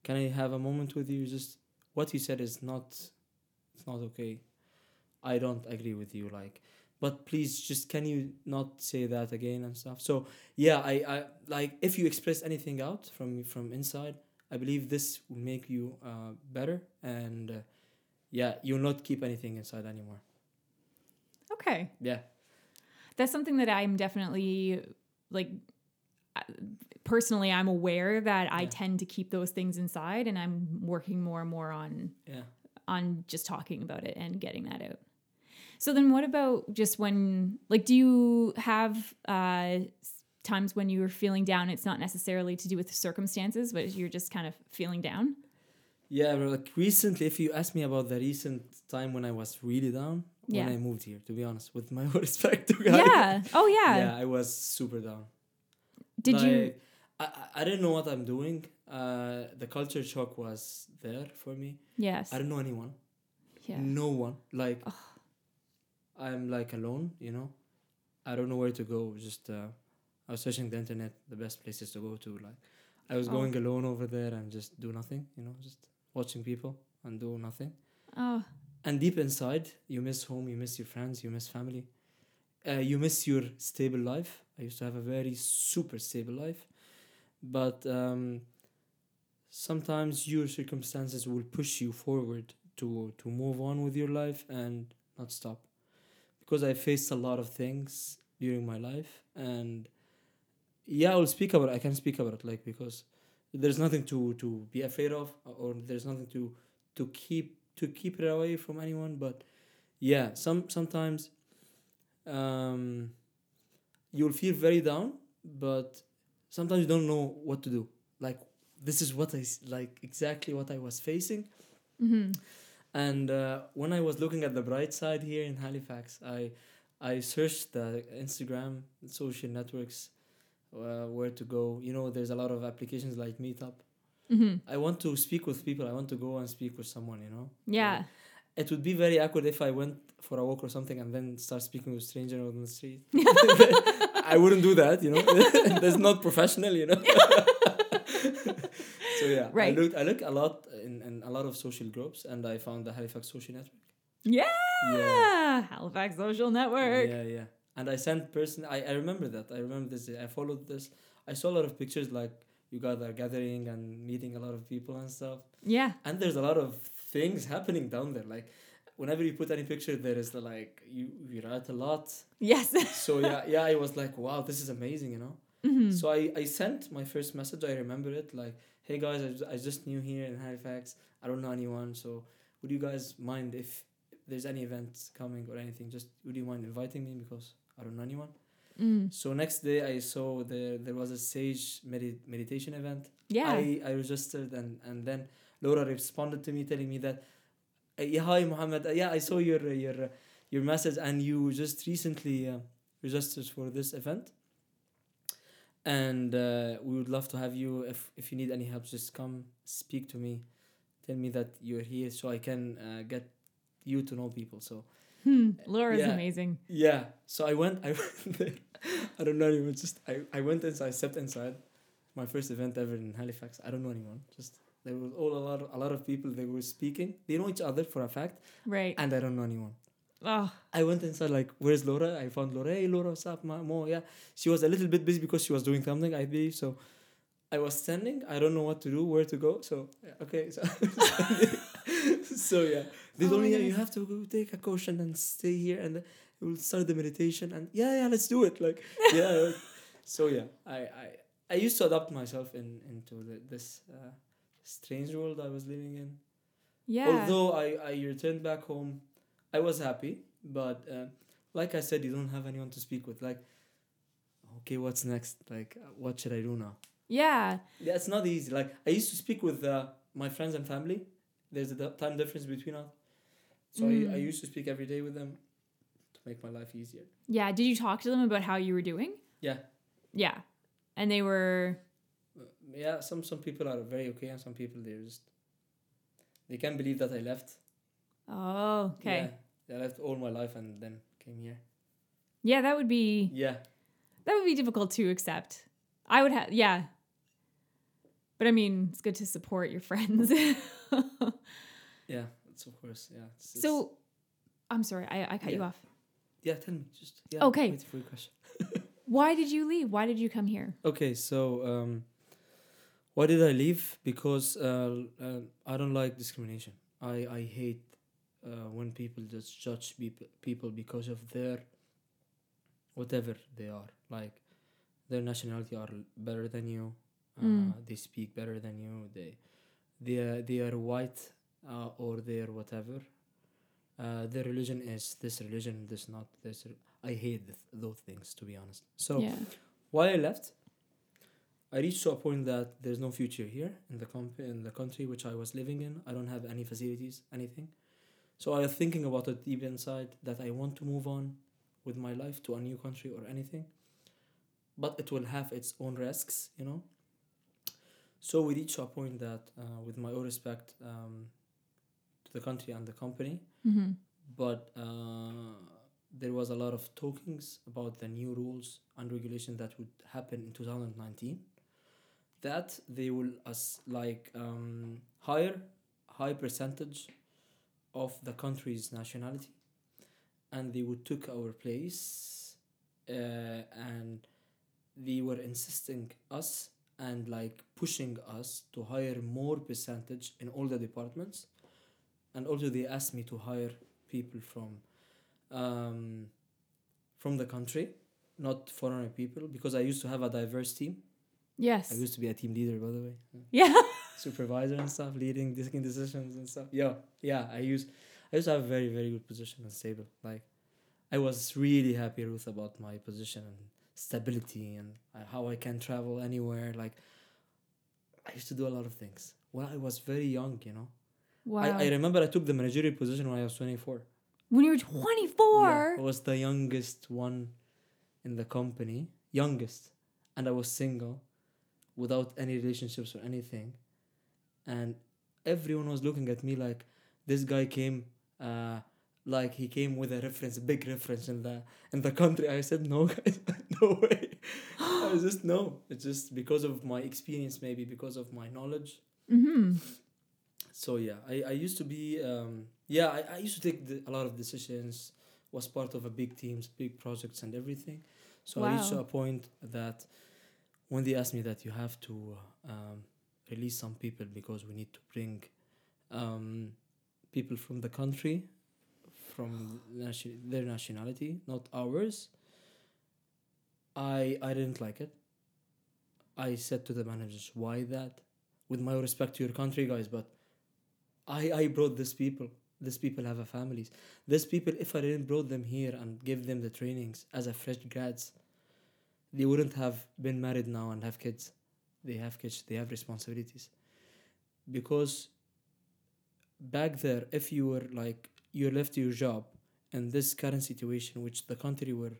can I have a moment with you? Just what you said is not, it's not okay. I don't agree with you. Like, but please, just can you not say that again and stuff. So yeah, I, I like if you express anything out from from inside, I believe this will make you uh, better and uh, yeah, you'll not keep anything inside anymore. Okay. Yeah. That's something that I'm definitely like uh, personally I'm aware that I tend to keep those things inside and I'm working more and more on Yeah. on just talking about it and getting that out. So then what about just when like do you have uh times when you're feeling down it's not necessarily to do with circumstances but you're just kind of feeling down? Yeah, but like recently, if you ask me about the recent time when I was really down, Yeah. when I moved here, to be honest, with my respect to guys. Yeah. Oh yeah. Yeah, I was super down. Did you Like, I, I I didn't know what I'm doing. Uh, the culture shock was there for me. Yes. I don't know anyone. Yeah. No one. Like, I'm like alone, you know? I don't know where to go. Just, uh, I was searching the internet, the best places to go to. Like, I was Oh. going alone over there and just do nothing, you know, just watching people and do nothing. Oh. And deep inside, you miss home, you miss your friends, you miss family. Uh, you miss your stable life. I used to have a very super stable life. But um, sometimes your circumstances will push you forward to, to move on with your life and not stop. Because I faced a lot of things during my life. And yeah, I'll speak about it. I can speak about it, like, because there's nothing to, to be afraid of or there's nothing to, to keep to keep it away from anyone but yeah some sometimes um you'll feel very down but sometimes you don't know what to do like this is what i like exactly what i was facing Mm-hmm. and uh, when i was looking at the bright side here in halifax i i searched the instagram social networks uh, where to go you know there's a lot of applications like meetup Mm-hmm. i want to speak with people i want to go and speak with someone you know Yeah. it would be very awkward if I went for a walk or something and then start speaking with stranger on the street. I wouldn't do that, you know. That's not professional, you know. so yeah, Right. I looked. I look a lot in, in a lot of social groups, and I found the Halifax Social Network. Yeah. Yeah. Halifax Social Network. Yeah, yeah. And I sent person. I, I remember that. I remember this. I followed this. I saw a lot of pictures like you guys are gathering and meeting a lot of people and stuff. Yeah. and there's a lot of things happening down there like whenever you put any picture there is the like you you write a lot Yes. so yeah yeah i was like wow this is amazing you know Mhm. so i i sent my first message i remember it like hey guys I, I just new here in halifax i don't know anyone so would you guys mind if there's any events coming or anything just would you mind inviting me because i don't know anyone. Mm. so next day i saw there there was a sage medi- meditation event. Yeah. I, I registered and, and then Laura responded to me telling me that yeah, hi Mohammed. Uh, yeah I saw your uh, your uh, your message and you just recently uh, registered for this event. And uh, we would love to have you. If if you need any help just come speak to me. Tell me that you're here so I can uh, get you to know people. So Hmm. Laura's Yeah. amazing. yeah. So I went I went there. I don't know anyone just I, I went inside I stepped inside my first event ever in Halifax. I don't know anyone just there was all a lot of, a lot of people they were speaking. They know each other for a fact. Right. and I don't know anyone Oh. I went inside like where's Laura? I found Laura hey Laura what's up? Ma- Mo yeah. She was a little bit busy because she was doing something I believe. So I was standing. I don't know what to do where to go. So okay so so yeah. They Oh told me yeah you have to go take a caution and stay here and we'll start the meditation. And yeah yeah let's do it. Like yeah. So yeah I I I used to adapt myself in into the, this uh, strange world I was living in. Yeah. although I, I returned back home i was happy but uh, like i said you don't have anyone to speak with. Like okay what's next? Like what should i do now? Yeah. yeah it's not easy. Like i used to speak with uh, my friends and family there's a time difference between us so I, I Mm. used to speak every day with them to make my life easier Yeah. Did you talk to them about how you were doing? yeah Yeah. And they were Uh, yeah some some people are very okay and some people they're just they can't believe that i left Oh, okay. yeah, i left all my life and then came here Yeah, that would be yeah that would be difficult to accept. I would have yeah. But I mean, it's good to support your friends. Yeah, it's of course. Yeah. It's, it's- so I'm sorry, I, I cut you off. yeah, tell me just. Yeah, Okay. Wait for your question. Why did you leave? Why did you come here? Okay, so um, why did I leave? Because uh, uh, I don't like discrimination. I I hate uh, when people just judge peop- people because of their whatever they are like their nationality are better than you uh, Mm. they speak better than you they they are, they are white uh, or they're whatever uh, their religion is this religion this not this i hate th- those things to be honest so yeah. while I left, I reached to a point that there's no future here in the comp- in the country which I was living in. I don't have any facilities, anything. So I was thinking about it deep inside that I want to move on with my life to a new country or anything. But it will have its own risks, you know. So we reached a point that, uh, with my own respect um, to the country and the company, Mm-hmm. but uh, there was a lot of talkings about the new rules and regulation that would happen in 2019 that they will as like um, hire high percentage of the country's nationality and they would took our place uh, and they were insisting us and like pushing us to hire more percentage in all the departments and also they asked me to hire people from um, from the country not foreigner people because i used to have a diverse team Yes. i used to be a team leader by the way yeah. supervisor and stuff leading taking decisions and stuff yeah yeah i used i used to have a very very good position and stable like i was really happy ruth about my position and stability and uh, how i can travel anywhere like i used to do a lot of things when i was very young you know Wow. I, I remember i took the managerial position when i was 24 when you were 24. yeah, I was the youngest one in the company, youngest, and I was single, without any relationships or anything, and everyone was looking at me like this guy came, uh, like he came with a reference, a big reference in the in the country. I said no, guys, no way. I was just no. It's just because of my experience, maybe because of my knowledge. Mm-hmm. So yeah, I, I used to be um, yeah I, I used to take the, a lot of decisions. Was part of a big teams, big projects, and everything. So I reached to a point that when they asked me that you have to um, release some people because we need to bring um, people from the country, from their nationality, not ours. I I didn't like it. I said to the managers, "Why that?" With my respect to your country, guys, but I I brought these people. These people have a families. These people, if I didn't brought them here and give them the trainings as a fresh grads, they wouldn't have been married now and have kids. They have kids. They have responsibilities. Because back there, if you were like you left your job in this current situation, which the country were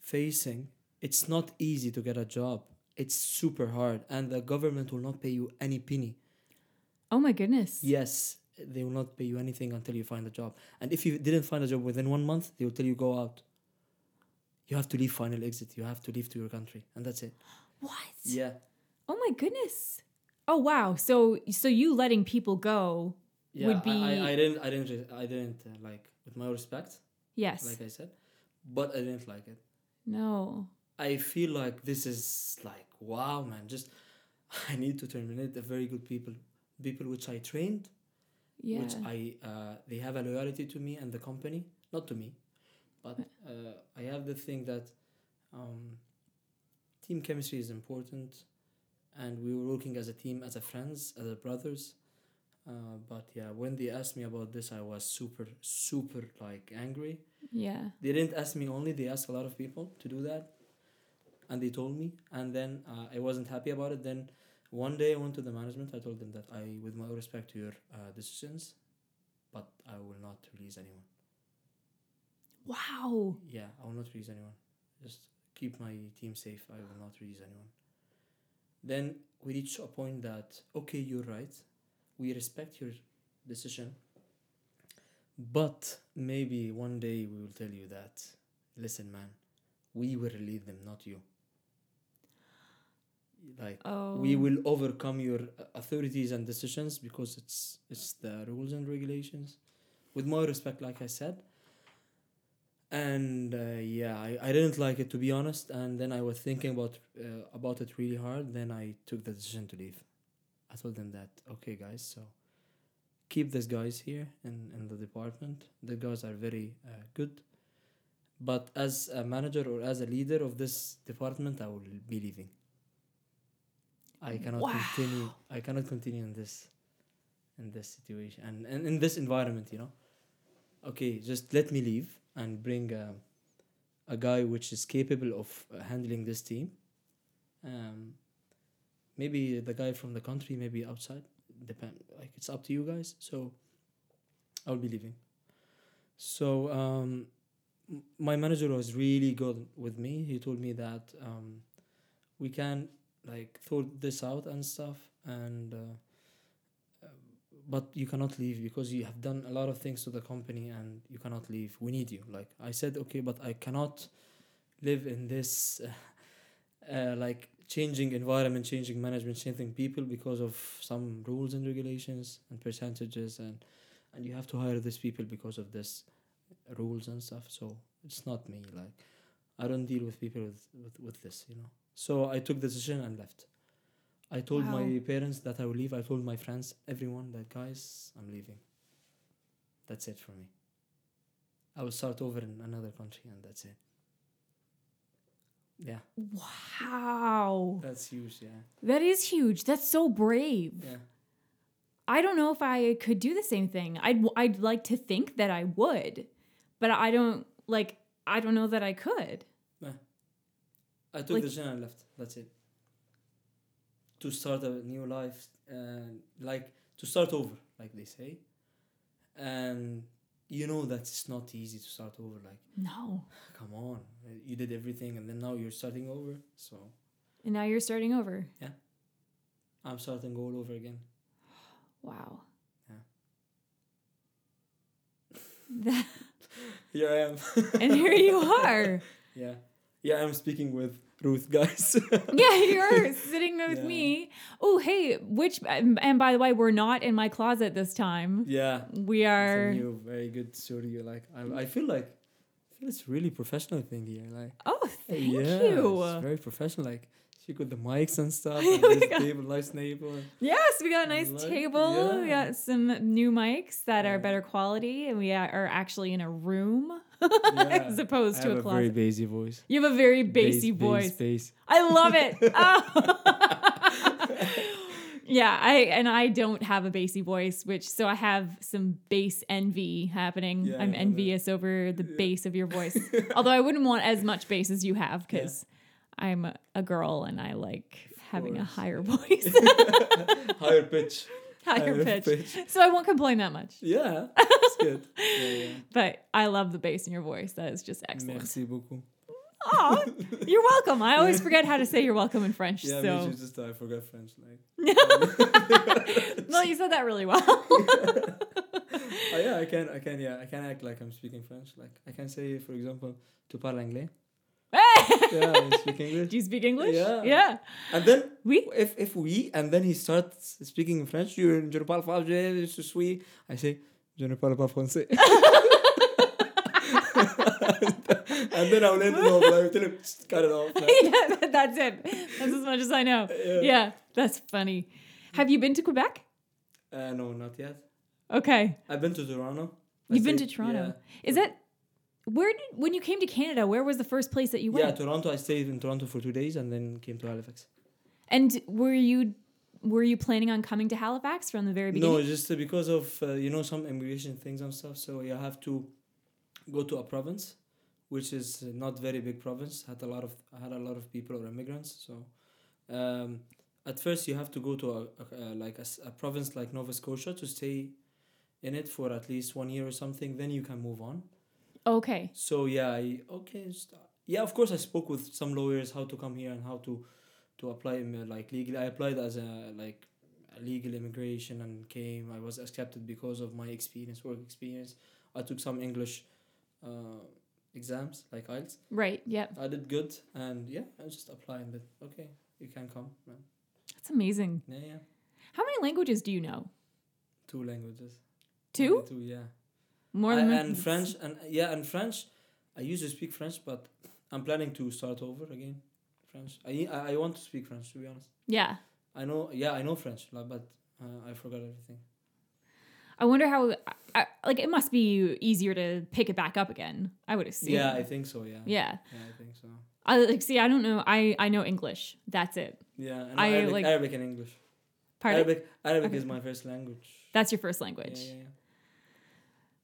facing, it's not easy to get a job. It's super hard, and the government will not pay you any penny. Oh my goodness. Yes, they will not pay you anything until you find a job. And if you didn't find a job within one month, they will tell you go out. You have to leave final exit. You have to leave to your country, and that's it. What? Yeah, Oh my goodness. Oh wow. So so you letting people go yeah. Would I, I, be- I didn't, I didn't, I didn't uh, like with my respect, yes. like I said, but I didn't like it. no. I feel like this is like wow, man. Just I need to terminate the very good people, people which I trained, Yeah. which I uh, they have a loyalty to me and the company, not to me, but uh, I have the thing that um, team chemistry is important, and we were working as a team, as a friends, as a brothers. Uh, but yeah, when they asked me about this, I was super, super like angry. yeah. They didn't ask me only; they asked a lot of people to do that, and they told me. And then uh, I wasn't happy about it. Then one day I went to the management. I told them that I, with my respect to your uh, decisions, but I will not release anyone. Wow. Yeah, I will not release anyone. Just keep my team safe. I will not release anyone. Then we reached a point that okay, you're right. We respect your decision. But maybe one day we will tell you that, listen, man, we will release them, not you. Like Oh. we will overcome your uh, authorities and decisions because it's it's the rules and regulations with more respect like i said and uh, yeah I, I didn't like it to be honest and then i was thinking about uh, about it really hard then i took the decision to leave i told them that okay guys so keep these guys here in, in the department. The guys are very uh, good. But as a manager or as a leader of this department, I will be leaving. I cannot continue. I cannot continue in this, in this situation and, and in this environment. You know. Okay, just let me leave and bring a, a guy which is capable of uh, handling this team. Um, maybe the guy from the country, maybe outside. Depend. Like it's up to you guys. So, I'll be leaving. So um, my manager was really good with me. He told me that um, we can like sort this out and stuff, and uh, uh, but you cannot leave because you have done a lot of things to the company, and you cannot leave. We need you. Like I said, okay, but I cannot live in this uh, uh, like changing environment, changing management, changing people because of some rules and regulations and percentages and and you have to hire these people because of this rules and stuff. So it's not me. Like I don't deal with people with, with, with this, you know. So I took the decision and left. I told my parents that I will leave. I told my friends, everyone that guys, I'm leaving. That's it for me. I will start over in another country and that's it. Yeah, Wow. that's huge. Yeah, That is huge. That's so brave. yeah. I don't know if I could do the same thing. I'd I'd like to think that I would, but I don't like I don't know that I could. I took Like- the decision and left. That's it. To start a new life, and like to start over, like they say. And you know that it's not easy to start over. Like, No. come on, you did everything, and then now you're starting over. So And now you're starting over. Yeah. I'm starting all over again. Wow. Yeah. That, Here I am. and here you are. yeah, yeah. I'm speaking with Ruth, guys. Yeah, you're sitting with Yeah. me. Oh, hey, which and by the way, we're not in my closet this time. yeah, We it's a are. new, very good studio. Like, I, I feel like, I feel it's really professional thing here. Like. Oh, thank yeah, you. It's very professional. Like she got the mics and stuff. Yeah, And this got- table, nice table. Yes, we got a nice Like, table. We got some new mics that are better quality, and we are are actually in a room Yeah. as opposed to have a closet. very bassy voice. you have a very bassy Bass, voice. Bass, bass. I love it. Oh. yeah, I and I don't have a bassy voice, which so I have some bass envy happening. Yeah, I'm know that. envious over the Yeah. bass of your voice. Although I wouldn't want as much bass as you have because I'm a girl and I like having a higher voice, Higher pitch. Higher pitch. So I won't complain that much. Yeah, that's good. Yeah, yeah. But I love the bass in your voice. That is just excellent. Merci beaucoup. Oh, you're welcome. I always forget how to say you're welcome in French. Yeah, so me too, just I forgot French. Like, no, you said that really well. oh yeah, I can, I can, yeah, I can act like I'm speaking French. Like, I can say, for example, "Tu parles anglais." Yeah, I speak English. Do you speak English? Yeah. Yeah. And then We. if if we and then he starts speaking in French, you je ne parle pas je suis. I say je ne parle pas français. and then I'll end it off. Like, tell him, "Just cut it off. Yeah, that's it. That's as much as I know. Yeah. Yeah, that's funny. Have you been to Quebec? uh, no, not yet. Okay. I've been to Toronto. You've been to Toronto. Yeah. Is that where did when you came to Canada? Where was the first place that you went? Yeah. Toronto. I stayed in Toronto for two days and then came to Halifax. and were you were you planning on coming to Halifax from the very beginning? No, just uh, because of uh, you know some immigration things and stuff. So you have to go to a province, which is not very big province. Had a lot of had a lot of people or immigrants. So um, at first you have to go to a, a, a like a, a province like Nova Scotia to stay in it for at least one year or something. Then you can move on. Okay. So yeah, I okay. Yeah, of course I spoke with some lawyers how to come here and how to to apply like legally. I applied as a like a legal immigration and came. I was accepted because of my experience, work experience. I took some English uh, exams like IELTS. Right. Yeah. I did good and yeah, I was just applied and then okay, you can come. Man. That's amazing. Yeah, yeah. How many languages do you know? Two languages. Two? Only Two, yeah. More I- than and French and yeah and French. I used to speak French, but I'm planning to start over again. French. I I I want to speak French to be honest. Yeah. I know yeah I know French, but uh, I forgot everything. I wonder how. I, like it must be easier to pick it back up again. I would assume. Yeah, I think so. Yeah. yeah. Yeah, I think so. I like see. I don't know. I I know English. That's it. Yeah, and I, Arabic, like- Arabic and English. Pardon. Arabic, Arabic Okay. is my first language. That's your first Yeah, language. yeah, yeah.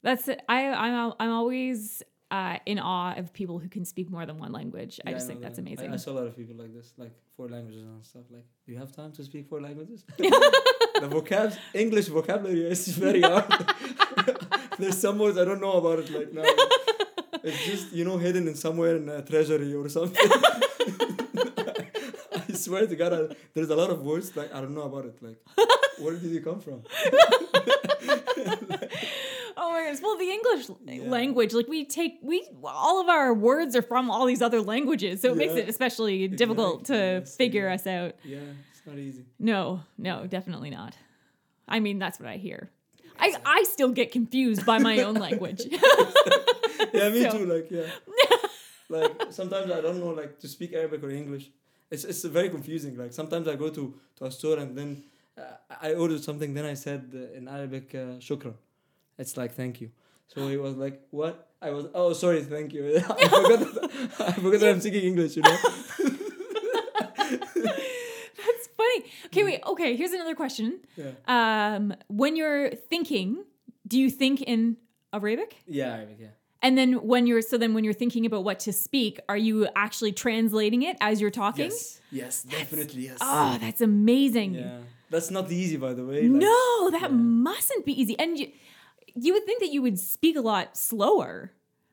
That's it. I I'm I'm always uh, in awe of people who can speak more than one language. I just know think that's that. I- amazing. I, saw a lot of people like this, like four languages and stuff. Like, do you have time to speak four languages? the vocab, English vocabulary is very hard. There's some words I don't know about it like now. It's just you know hidden in somewhere in a treasury or something. I swear to God, I, there's a lot of words like I don't know about it. Like, where did you come from? Oh my goodness. Well, the English Yeah. language, like we take we all of our words are from all these other languages, so it makes it especially difficult to yes, figure yeah. us out. Yeah, it's not easy. No, no, definitely not. I mean, that's what I hear. I, I still get confused by my own language. yeah, me So- too. Like, yeah. like sometimes I don't know like to speak Arabic or English. It's it's very confusing. Like sometimes I go to to a store and then uh, I ordered something. Then I said uh, in Arabic, uh, "Shukran." It's like thank you. So he was like, "What?" I was, "Oh, sorry, thank you." I forgot that, I forgot that I'm speaking English. You know? That's funny. Okay, wait. Okay, here's another question. Yeah. Um, when you're thinking, do you think in Arabic? Yeah, Arabic. Yeah. And then when you're so then when you're thinking about what to speak, are you actually translating it as you're talking? Yes. Yes. Definitely. Yes. Oh, that's amazing. Yeah. That's not easy, by the way. like- no, that yeah. mustn't be easy. And you, you would think that you would speak a lot slower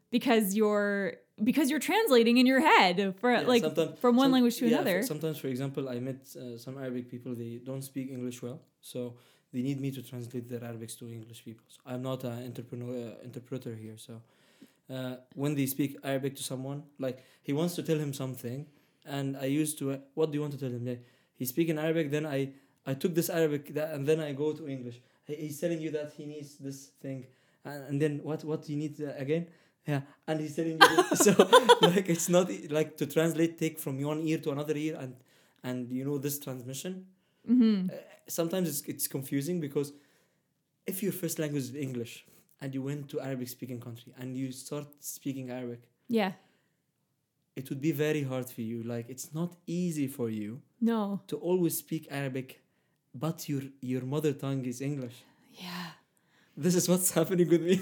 because you're because you're translating in your head for Yeah, like from one language to yeah, another. sometimes, for example, I met uh, some Arabic people. They don't speak English well, so they need me to translate their Arabics to English people. So I'm not an entrepreneur uh, interpreter here. So uh, when they speak Arabic to someone, like he wants to tell him something, and I used to, uh, what do you want to tell him? Yeah, he speak in Arabic. Then I I took this Arabic that, and then I go to English. He, he's telling you that he needs this thing, and, and then what what do you need uh, again? Yeah, and he's telling you so like it's not like to translate take from one ear to another ear and and you know this transmission. hmm Uh, sometimes it's it's confusing because if your first language is English and you went to Arabic speaking country and you start speaking Arabic, Yeah. it would be very hard for you. Like it's not easy for you No. to always speak Arabic, but your your mother tongue is English. Yeah. This is what's happening with me.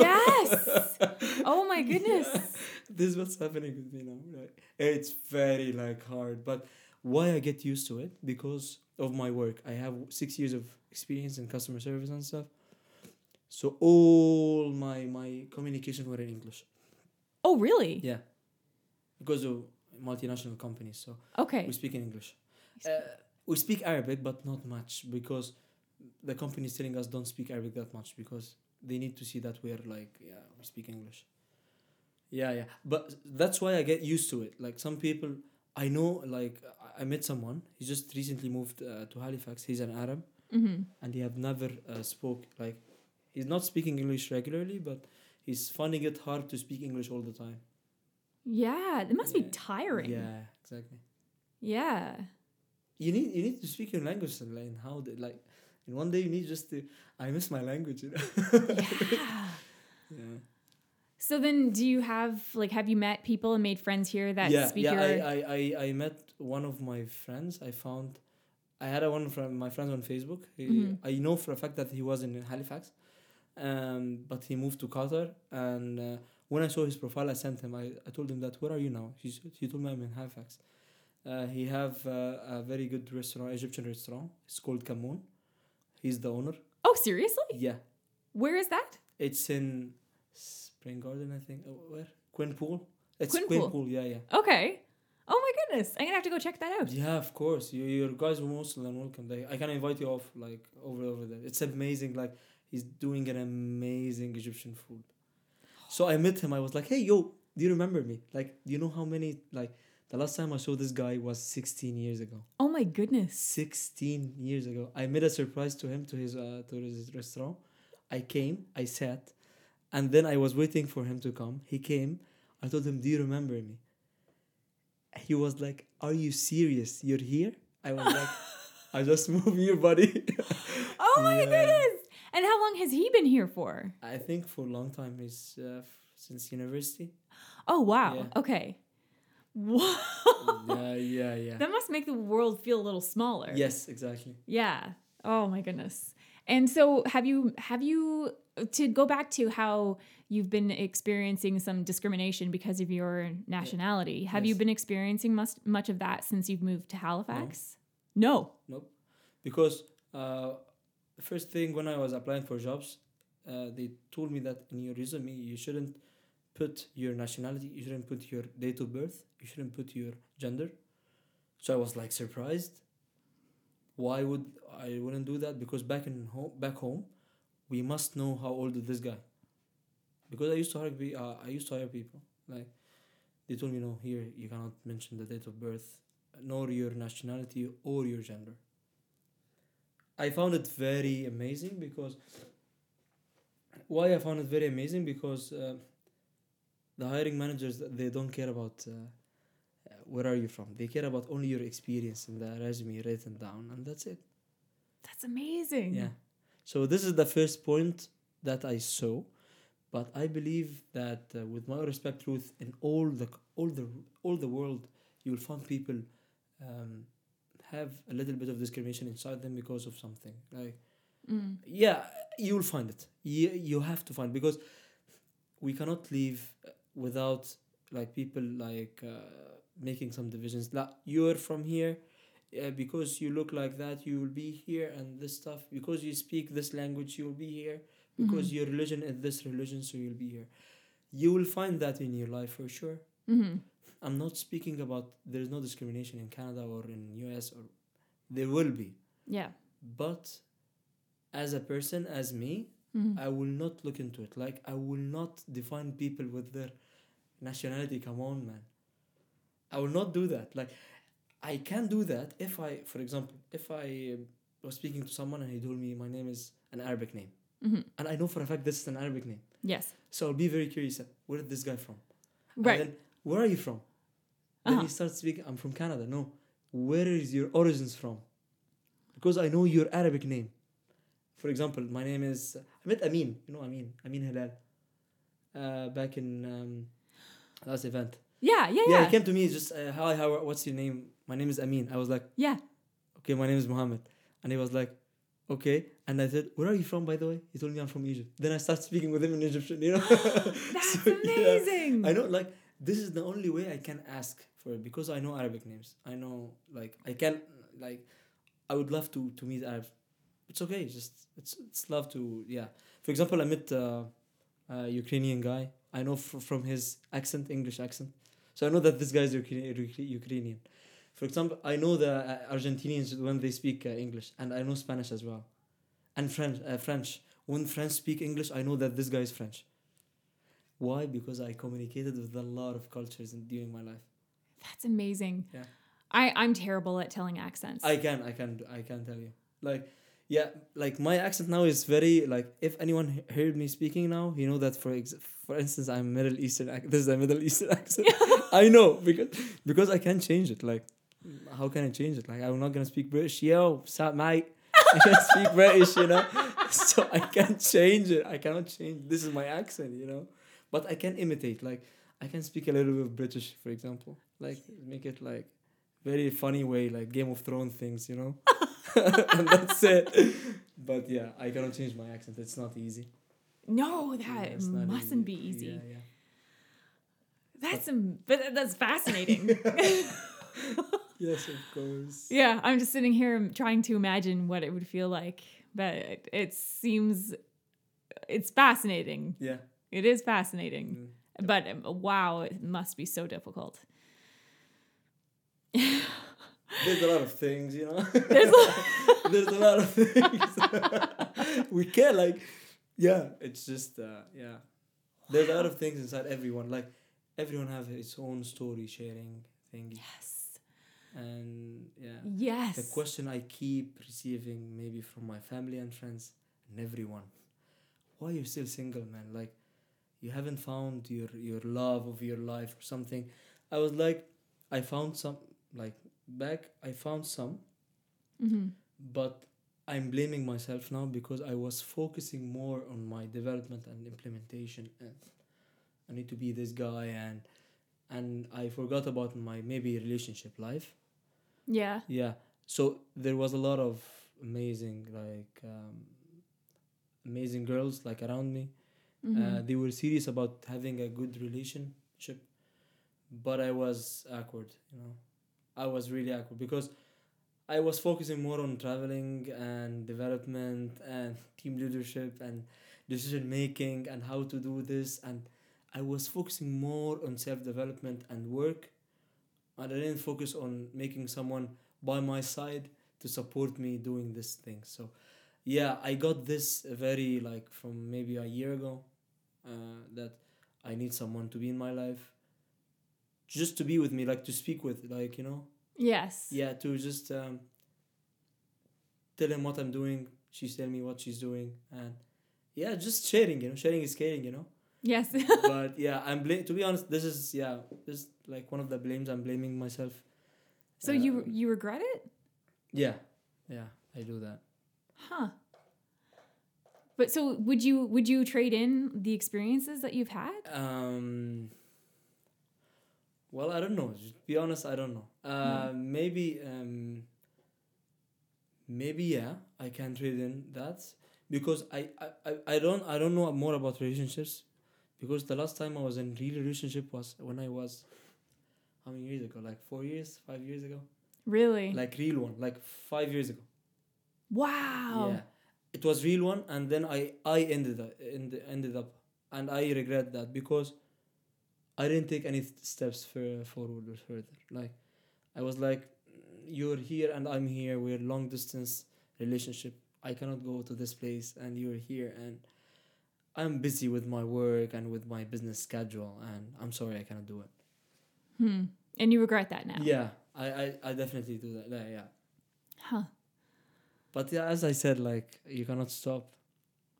yes. Oh my goodness. this is what's happening with me now. Like, it's very like hard, but why I get used to it because of my work. I have six years of experience in customer service and stuff. So all my my communication were in English. Oh really? Yeah, because of multinational companies. So Okay. we speak in English. Uh, we speak Arabic, but not much because the company is telling us don't speak Arabic that much because they need to see that we're like yeah we speak English. Yeah, yeah, but that's why I get used to it. Like some people, I know. Like I- met someone. He just recently moved uh, to Halifax. He's an Arab, Mm-hmm. and he have never uh, spoke like he's not speaking English regularly, but he's finding it hard to speak English all the time. Yeah. It must be tiring. Yeah, exactly. Yeah. You need you need to speak your language and like how the, like in one day you need just to I miss my language you know? Yeah. yeah. So then, do you have like have you met people and made friends here that yeah speak yeah your? I, I, I I met one of my friends. I found I had a one from my friends on Facebook. He, Mhm. I know for a fact that he was in Halifax um but he moved to Qatar and uh, when I saw his profile I sent him. I, I told him that where are you now? He, he told me I'm in Halifax uh, he have uh, a very good restaurant Egyptian restaurant it's called Kamoon he's the owner oh, seriously? yeah Where is that? It's in Spring Garden, I think. Oh, where? Quinpool. It's Quinpool. Quinpool. Yeah, yeah. Okay. Oh my goodness! I'm gonna have to go check that out. Yeah, of course. You, your guys are most than welcome. Like, I can invite you off like over over there. It's amazing. Like he's doing an amazing Egyptian food. So I met him. I was like, hey, yo, do you remember me? Like, do you know how many? Like, the last time I saw this guy was 16 years ago. Oh my goodness! 16 years ago. I made a surprise to him to his uh, to his restaurant. I came, I sat, and then I was waiting for him to come. He came. I told him, "Do you remember me?" He was like, "Are you serious? You're here?" I was like, "I just moved here, buddy." Oh my Yeah. goodness! And how long has he been here for? I think for a long time. He's uh, since university. Oh, wow. Yeah. Okay. Wow. yeah, yeah, yeah. That must make the world feel a little smaller. Yes, exactly. Yeah. Oh my goodness. And so have you have you to go back to how you've been experiencing some discrimination because of your nationality. Have you been experiencing much much of that since you've moved to Halifax? No. Nope. Because uh, the first thing when I was applying for jobs, uh, they told me that in your resume you shouldn't put your nationality, you shouldn't put your date of birth, you shouldn't put your gender. So I was like surprised. Why would I wouldn't do that? Because back in home, back home, we must know how old is this guy. Because I used to hire, uh, I used to hire people like they told me no here you cannot mention the date of birth nor your nationality or your gender. I found it very amazing because why I found it very amazing because uh, the hiring managers they don't care about uh, where are you from. They care about only your experience in the resume written down, and that's it. That's amazing. Yeah. So this is the first point that I saw, but I believe that uh, with my respect, truth in all the all the all the world, you will find people um, have a little bit of discrimination inside them because of something. Like Mm. yeah, you will find it. You you have to find because we cannot live uh, without like people like uh, making some divisions. Like you're from here, uh, because you look like that, you will be here, and this stuff. Because you speak this language, you will be here. Because Mhm. your religion is this religion, so you'll be here. You will find that in your life for sure. Mhm. I'm not speaking about there's no discrimination in Canada or in US or there will be, Yeah. but as a person, as me, Mhm. I will not look into it. Like I will not define people with their nationality. Come on, man. I will not do that. Like I can do that if I, for example, if I uh, was speaking to someone and he told me my name is an Arabic name, Mhm. and I know for a fact this is an Arabic name, Yes. so I'll be very curious. uh, Where is this guy from? Right. then, where are you from? Then Uh-huh. he starts speaking. I'm from Canada. No, where is your origins from? Because I know your Arabic name. For example, my name is I met Amin. You know Amin. Amin Hilal. Uh, back in um, last event. Yeah, yeah, Yeah, yeah. he came to me just uh, hi, how, what's your name? My name is Amin. I was like, Yeah. okay, my name is Mohammed, and he was like, okay. And I said, where are you from, by the way? He told me I'm from Egypt. Then I start speaking with him in Egyptian. You know. That's So, yeah. amazing. I know, like, this is the only way I can ask for it because I know Arabic names. I know, like, I can, like, I would love to to meet Arabs. It's okay. Just it's it's love to yeah. For example, I met uh, a Ukrainian guy. I know fr- from his accent, English accent, so I know that this guy is Ukra- Ukra- Ukrainian. For example, I know the uh, Argentinians when they speak uh, English, and I know Spanish as well, and French. Uh, French. When French speak English, I know that this guy is French. Why? Because I communicated with a lot of cultures in, during my life. That's amazing. Yeah. I, I'm terrible at telling accents. I can, I can, I can tell you. Like, yeah, like my accent now is very like. If anyone heard me speaking now, you know that for ex- for instance, I'm Middle Eastern. ac- This is a Middle Eastern accent. I know because because I can't change it. Like, how can I change it? Like, I'm not gonna speak British. Yo, what's up, mate? I can speak British, you know. So I can't change it. I cannot change. This is my accent, you know. But I can imitate. Like, I can speak a little bit of British, for example. Like, make it like very funny way, like Game of Thrones things, you know. and that's it. But yeah, I cannot change my accent. It's not easy. no, that not mustn't be easy. Yeah, yeah. That's um, but that's fascinating. Yes, of course. yeah, I'm just sitting here trying to imagine what it would feel like, but it, it seems it's fascinating. Yeah. It is fascinating, Mm. but um, wow, it must be so difficult. There's a lot of things, you know. There's a- There's a lot of things. we can't like, yeah. It's just uh, yeah. There's a lot of things inside everyone. Like everyone have his own story sharing thing, Yes. and yeah. Yes. The question I keep receiving, maybe from my family and friends and everyone, why you still single, man? Like, you haven't found your your love of your life or something. I was like, I found some like back. I found some, hmm but I'm blaming myself now because I was focusing more on my development and implementation and I need to be this guy and and I forgot about my maybe relationship life. Yeah. Yeah. So there was a lot of amazing like um, amazing girls like around me. Mhm. Uh, they were serious about having a good relationship, but I was awkward. You know, I was really awkward because I was focusing more on traveling and development and team leadership and decision making and how to do this. And I was focusing more on self development and work. And I didn't focus on making someone by my side to support me doing this thing. So yeah, I got this very like from maybe a year ago uh, that I need someone to be in my life just to be with me like to speak with like you know yes. yeah to just um, tell him what i'm doing she's telling me what she's doing and yeah just sharing you know sharing is caring you know Yes. but yeah i'm bla- to be honest this is yeah this is like one of the blames i'm blaming myself so Uh, you you regret it? yeah yeah i do that Huh. But so would you would you trade in the experiences that you've had? um well i don't know. To be honest i don't know. Uh maybe um maybe yeah i can trade in that because I, I I- don't i don't know more about relationships because the last time i was in real relationship was when i was how many years ago? Like four years five years ago? Really? like real one like five years ago. Wow. yeah. It was real one and then i i ended up ended, ended up and i regret that because i didn't take any steps for, forward or further like i was like you're here and i'm here we're long distance relationship i cannot go to this place and you're here and i'm busy with my work and with my business schedule and i'm sorry i cannot do it Hmm. And you regret that now? yeah I, I i definitely do that yeah, yeah Huh. but yeah as i said like you cannot stop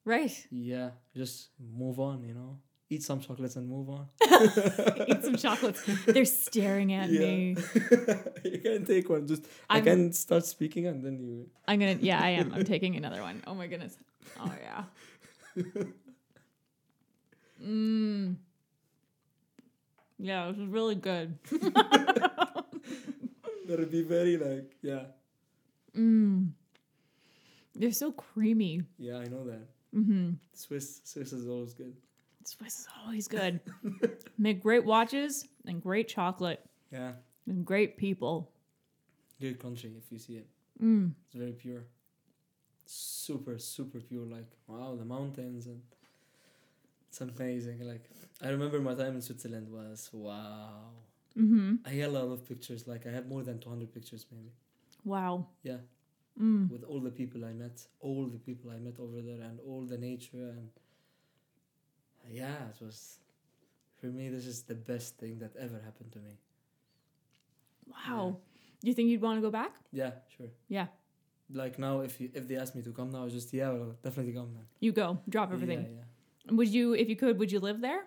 Right. Yeah, just move on, you know. Eat some chocolates and move on. Eat some chocolates. They're staring at me. you can take one. Just i I'm- can start speaking and then you. I'm gonna. Yeah, I am. I'm taking another one. Oh my goodness. Oh yeah. Mmm. Yeah, this is really good. That'll be very like yeah, Mmm. They're so creamy. yeah. I know that. Mm-hmm. Swiss Swiss is always good. Swiss is always good. Make great watches and great chocolate Yeah, and great people. good country if you see it. Mm. It's very pure. Super super pure. Like wow, the mountains and it's amazing. Like I remember my time in Switzerland was wow. Mm-hmm. I had a lot of pictures. Like I have more than two hundred pictures maybe. Wow. Yeah. Mm. with all the people I met, all the people I met over there, and all the nature, and yeah, it was for me. This is the best thing that ever happened to me. Wow. Do you think you'd want to go back? Yeah, sure. Yeah. Like now, if you if they ask me to come now, I was just yeah, well, definitely come, man. You go. Drop everything. Yeah, yeah. Would you, if you could, would you live there?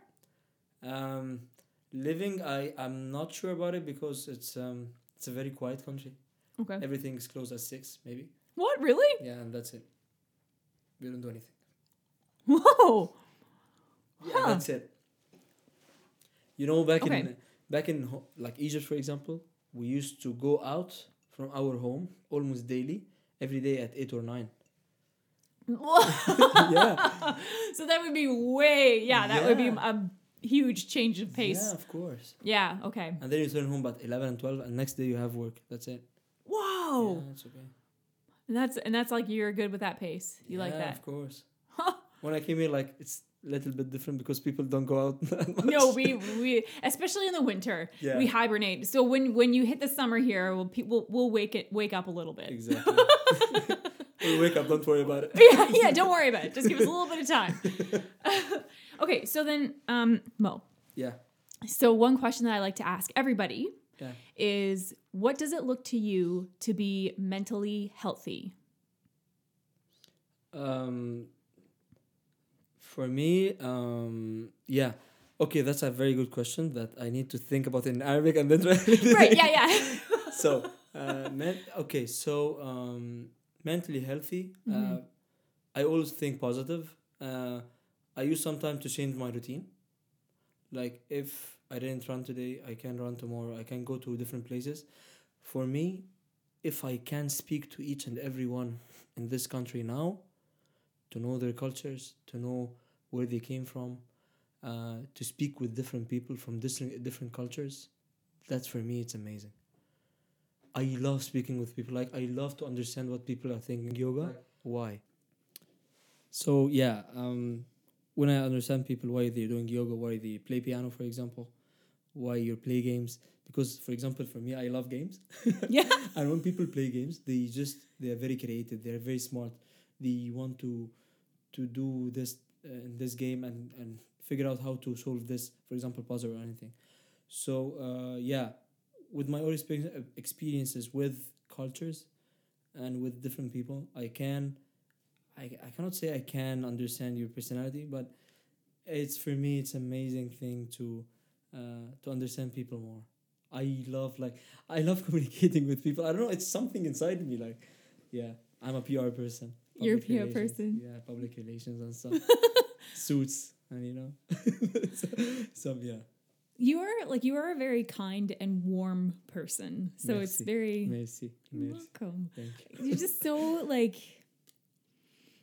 Um, living, I I'm not sure about it because it's um it's a very quiet country. Okay. Everything is closed at six, maybe. What? Really? Yeah, and that's it. We don't do anything. Whoa. Yeah, Huh. that's it. You know, back Okay. in back in like Egypt, for example, we used to go out from our home almost daily, every day at eight or nine. yeah, So that would be way, yeah, that would be a huge change of pace. yeah, of course. Yeah. okay. And then you turn home at eleven and twelve, and next day you have work. That's it. Wow. Yeah, it's okay. And that's and that's like you're good with that pace. You like Yeah, that? Of course. when I came here, like it's little bit different because people don't go out. that much. No, we we especially in the winter Yeah. we hibernate. So when when you hit the summer here, we'll people we'll wake it wake up a little bit. exactly. we'll wake up. Don't worry about it. yeah, yeah. Don't worry about it. Just give us a little bit of time. okay, so then, um, Mo. Yeah. So one question that I like to ask everybody Yeah. is, what does it look to you to be mentally healthy? Um, for me, um, yeah. Okay, that's a very good question that I need to think about in Arabic and then try. Right? Yeah, yeah. so, uh, men, okay, so um, mentally healthy. Uh, Mhm. I always think positive. Uh, I use some time to change my routine. Like if I didn't run today, I can run tomorrow. I can go to different places. For me, if I can speak to each and everyone in this country now, to know their cultures, to know where they came from, uh, to speak with different people from different different cultures, that's for me it's amazing. I love speaking with people. Like I love to understand what people are thinking. Yoga, why? So yeah, um, when I understand people why they're doing yoga, why they play piano, for example, why you play games. Because for example, for me, I love games. Yeah. and when people play games, they just they are very creative. They are very smart. They want to to do this uh, in this game and and figure out how to solve this, for example, puzzle or anything. So uh, yeah, with my own expe- experiences with cultures and with different people, I can. I, I cannot say I can understand your personality, but it's for me it's amazing thing to uh, to understand people more. I love like I love communicating with people. I don't know, it's something inside me. Like, yeah, I'm a PR person. You're a PR person. Yeah, public relations and stuff. Suits and you know, so, some yeah. You are like you are a very kind and warm person. So it's very Merci, You're merci. welcome. Thank you. You're just so like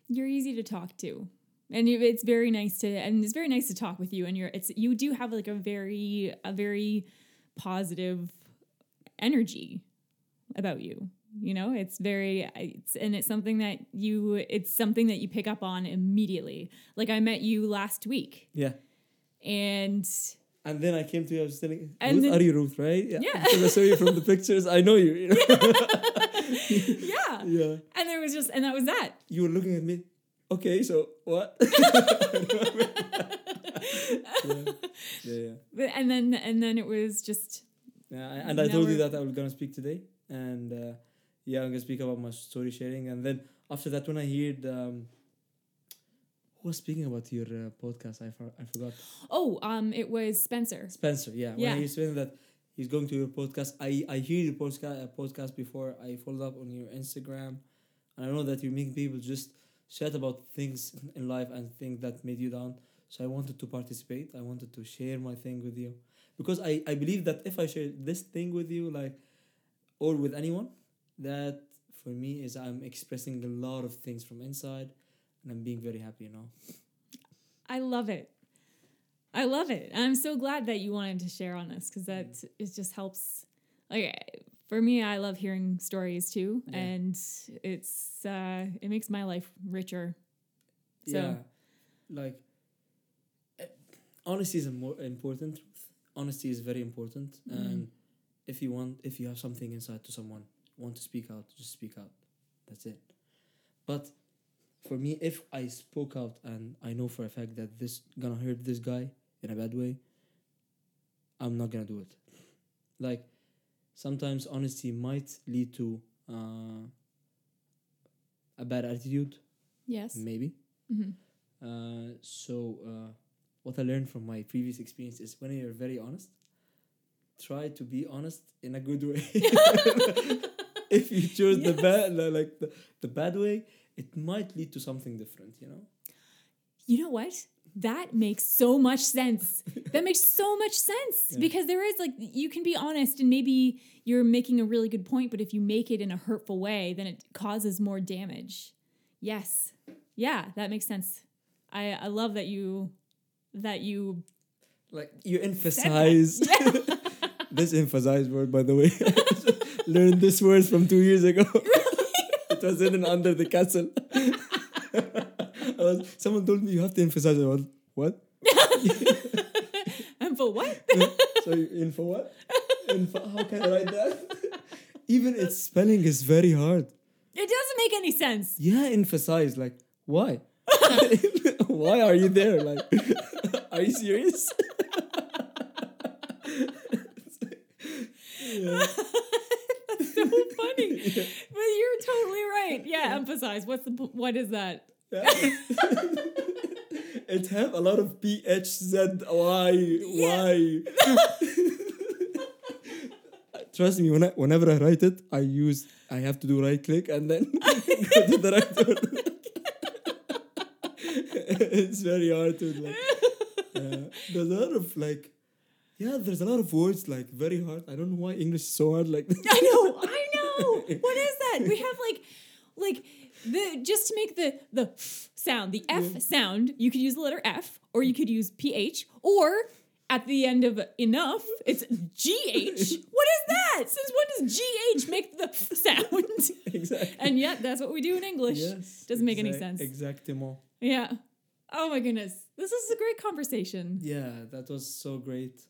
you're easy to talk to. And you- it's very nice to and it's very nice to talk with you and you're it's you do have like a very a very positive energy about you. You know, it's very it's and it's something that you it's something that you pick up on immediately. Like I met you last week Yeah. and And then I came to you. I was telling, Ruth, then- are you Ruth, right? Yeah. Because I saw you from the pictures. I know you. you know? yeah. yeah. And there was just and that was that. You were looking at me. Okay, so what? yeah. Yeah, yeah. But, and then and then it was just Yeah, I- and I told you that I was gonna speak today, and uh, yeah, I'm gonna speak about my story sharing, and then after that, when I heard um, who was speaking about your uh, podcast, I for, I forgot oh um it was Spencer. Spencer. Yeah, when Yeah. he saying that he's going to your podcast, I I hear your podcast uh, podcast before. I followed up on your Instagram, and I know that you make people just chat about things in life and things that made you down. So I wanted to participate. I wanted to share my thing with you because I, I believe that if I share this thing with you, like, or with anyone, that for me is I'm expressing a lot of things from inside, and I'm being very happy. You know. I love it. I love it. And I'm so glad that you wanted to share on this because that Mm. it just helps. Like for me, I love hearing stories too, Yeah. and it's uh, it makes my life richer. So- yeah, like eh, honesty is a more important. Honesty is very important, Mhm. and if you want, if you have something inside to someone, want to speak out, just speak out. That's it. But for me, if I spoke out and I know for a fact that this gonna hurt this guy in a bad way, I'm not gonna do it. Like sometimes honesty might lead to uh, a bad attitude, Yes. maybe. hmm Uh, so uh, what I learned from my previous experience is when you're very honest, try to be honest in a good way. if you choose the bad, like the, the bad way, it might lead to something different. You know. You know what? That makes so much sense. that makes so much sense Yeah. because there is like you can be honest and maybe you're making a really good point, but if you make it in a hurtful way, then it causes more damage. Yes. Yeah, that makes sense. I I love that you that you Like you emphasize Yeah. this emphasize word, by the way. Learned this word from two years ago. it was hidden under the castle. I was, someone told me you have to emphasize. I was, what? and for what? so in for what? In for, how can I write that? Even its spelling is very hard. It doesn't make any sense. Yeah, emphasize. Like, why? why are you there? Like, are you serious? yeah. But you're totally right. Yeah, emphasize. What's the what is that? it have a lot of P H Z Y Y. Try trust me, when I, whenever I write it, I use I have to do right click and then go to the right word. it's very hard to like. Uh, there's a lot of like, yeah, there's a lot of words like very hard. I don't know why English is so hard. Like, I know, Know. What is that? We have like, like the just to make the the f sound, the F sound. You could use the letter F, or you could use PH, or at the end of enough, it's GH. what is that? Since when does GH make the f sound? exactly. and yet, that's what we do in English. yes, Doesn't make any sense. Exactement. Yeah. Oh my goodness, this is a great conversation. Yeah, that was so great.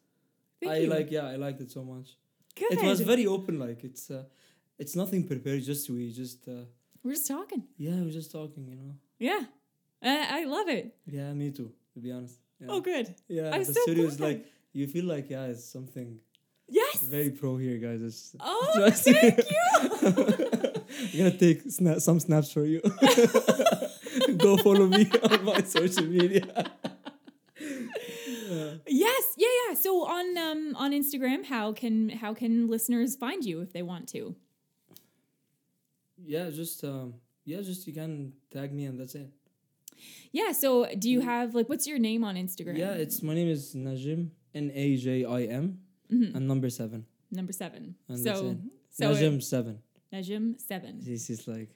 Thank I you. like. Yeah, I liked it so much. Good. It was very open. Like it's. Uh, it's nothing prepared. Just we just. Uh, We're just talking. yeah, we're just talking. You know. Yeah. I, I love it. Yeah, me too. To be honest. Yeah. Oh, good. Yeah, I'm the so studio is like you feel like yeah, it's something Yes. very pro here, guys. It's Oh, Just- thank you. I'm gonna take sna- some snaps for you. Go follow me on my social media. Yeah. yes. Yeah. Yeah. So on um on Instagram, how can how can listeners find you if they want to? Yeah, just um, yeah, just you can tag me and that's it. Yeah. So do you have like what's your name on Instagram? Yeah, it's my name is Najim N A J I M Mhm. and number seven. number seven. And so it. so Najim seven. Najim seven. This is like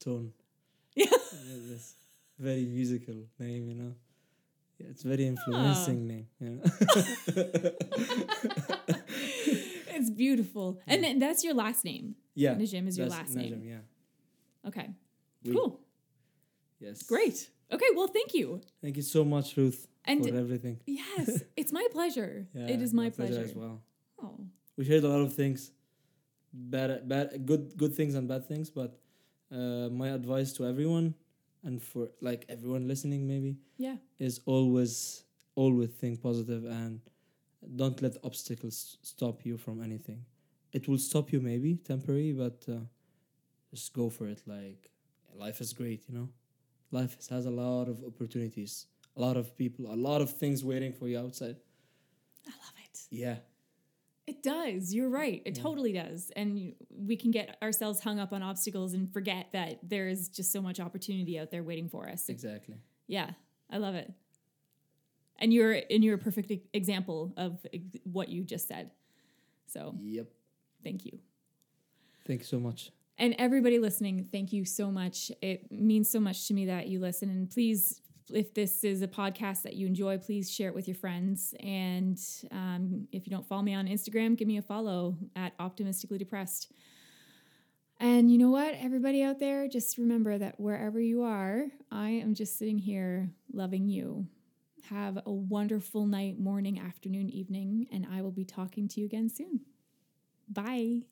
tone. Yeah. Yeah, this very musical name, you know. Yeah, it's very influencing name. You know? it's beautiful. And then that's your last name. yeah, Najim is your last name. Yeah. Okay. We- Cool. Yes. Great. Okay. Well, thank you. Thank you so much, Ruth, And for everything. yes, it's my pleasure. Yeah, it is my, pleasure. as well. Oh. We shared a lot of things, bad, bad, good, good things and bad things. But uh, my advice to everyone, and for like everyone listening, maybe, Yeah. is always, always think positive and don't let obstacles stop you from anything. It will stop you maybe temporary, but uh, just go for it. Like life is great, you know. Life has- a lot of opportunities, a lot of people, a lot of things waiting for you outside. I love it. Yeah. It does. You're right. It Yeah. totally does. And we can get ourselves hung up on obstacles and forget that there is just so much opportunity out there waiting for us. Exactly. Yeah, I love it. And you're and you're a perfect example of what you just said. So Yep. thank you. Thank you so much. And everybody listening, thank you so much. It means so much to me that you listen. And please, if this is a podcast that you enjoy, please share it with your friends. And um, if you don't follow me on Instagram, give me a follow at Optimistically Depressed. And you know what, everybody out there, just remember that wherever you are, I am just sitting here loving you. Have a wonderful night, morning, afternoon, evening, and I will be talking to you again soon. Bye.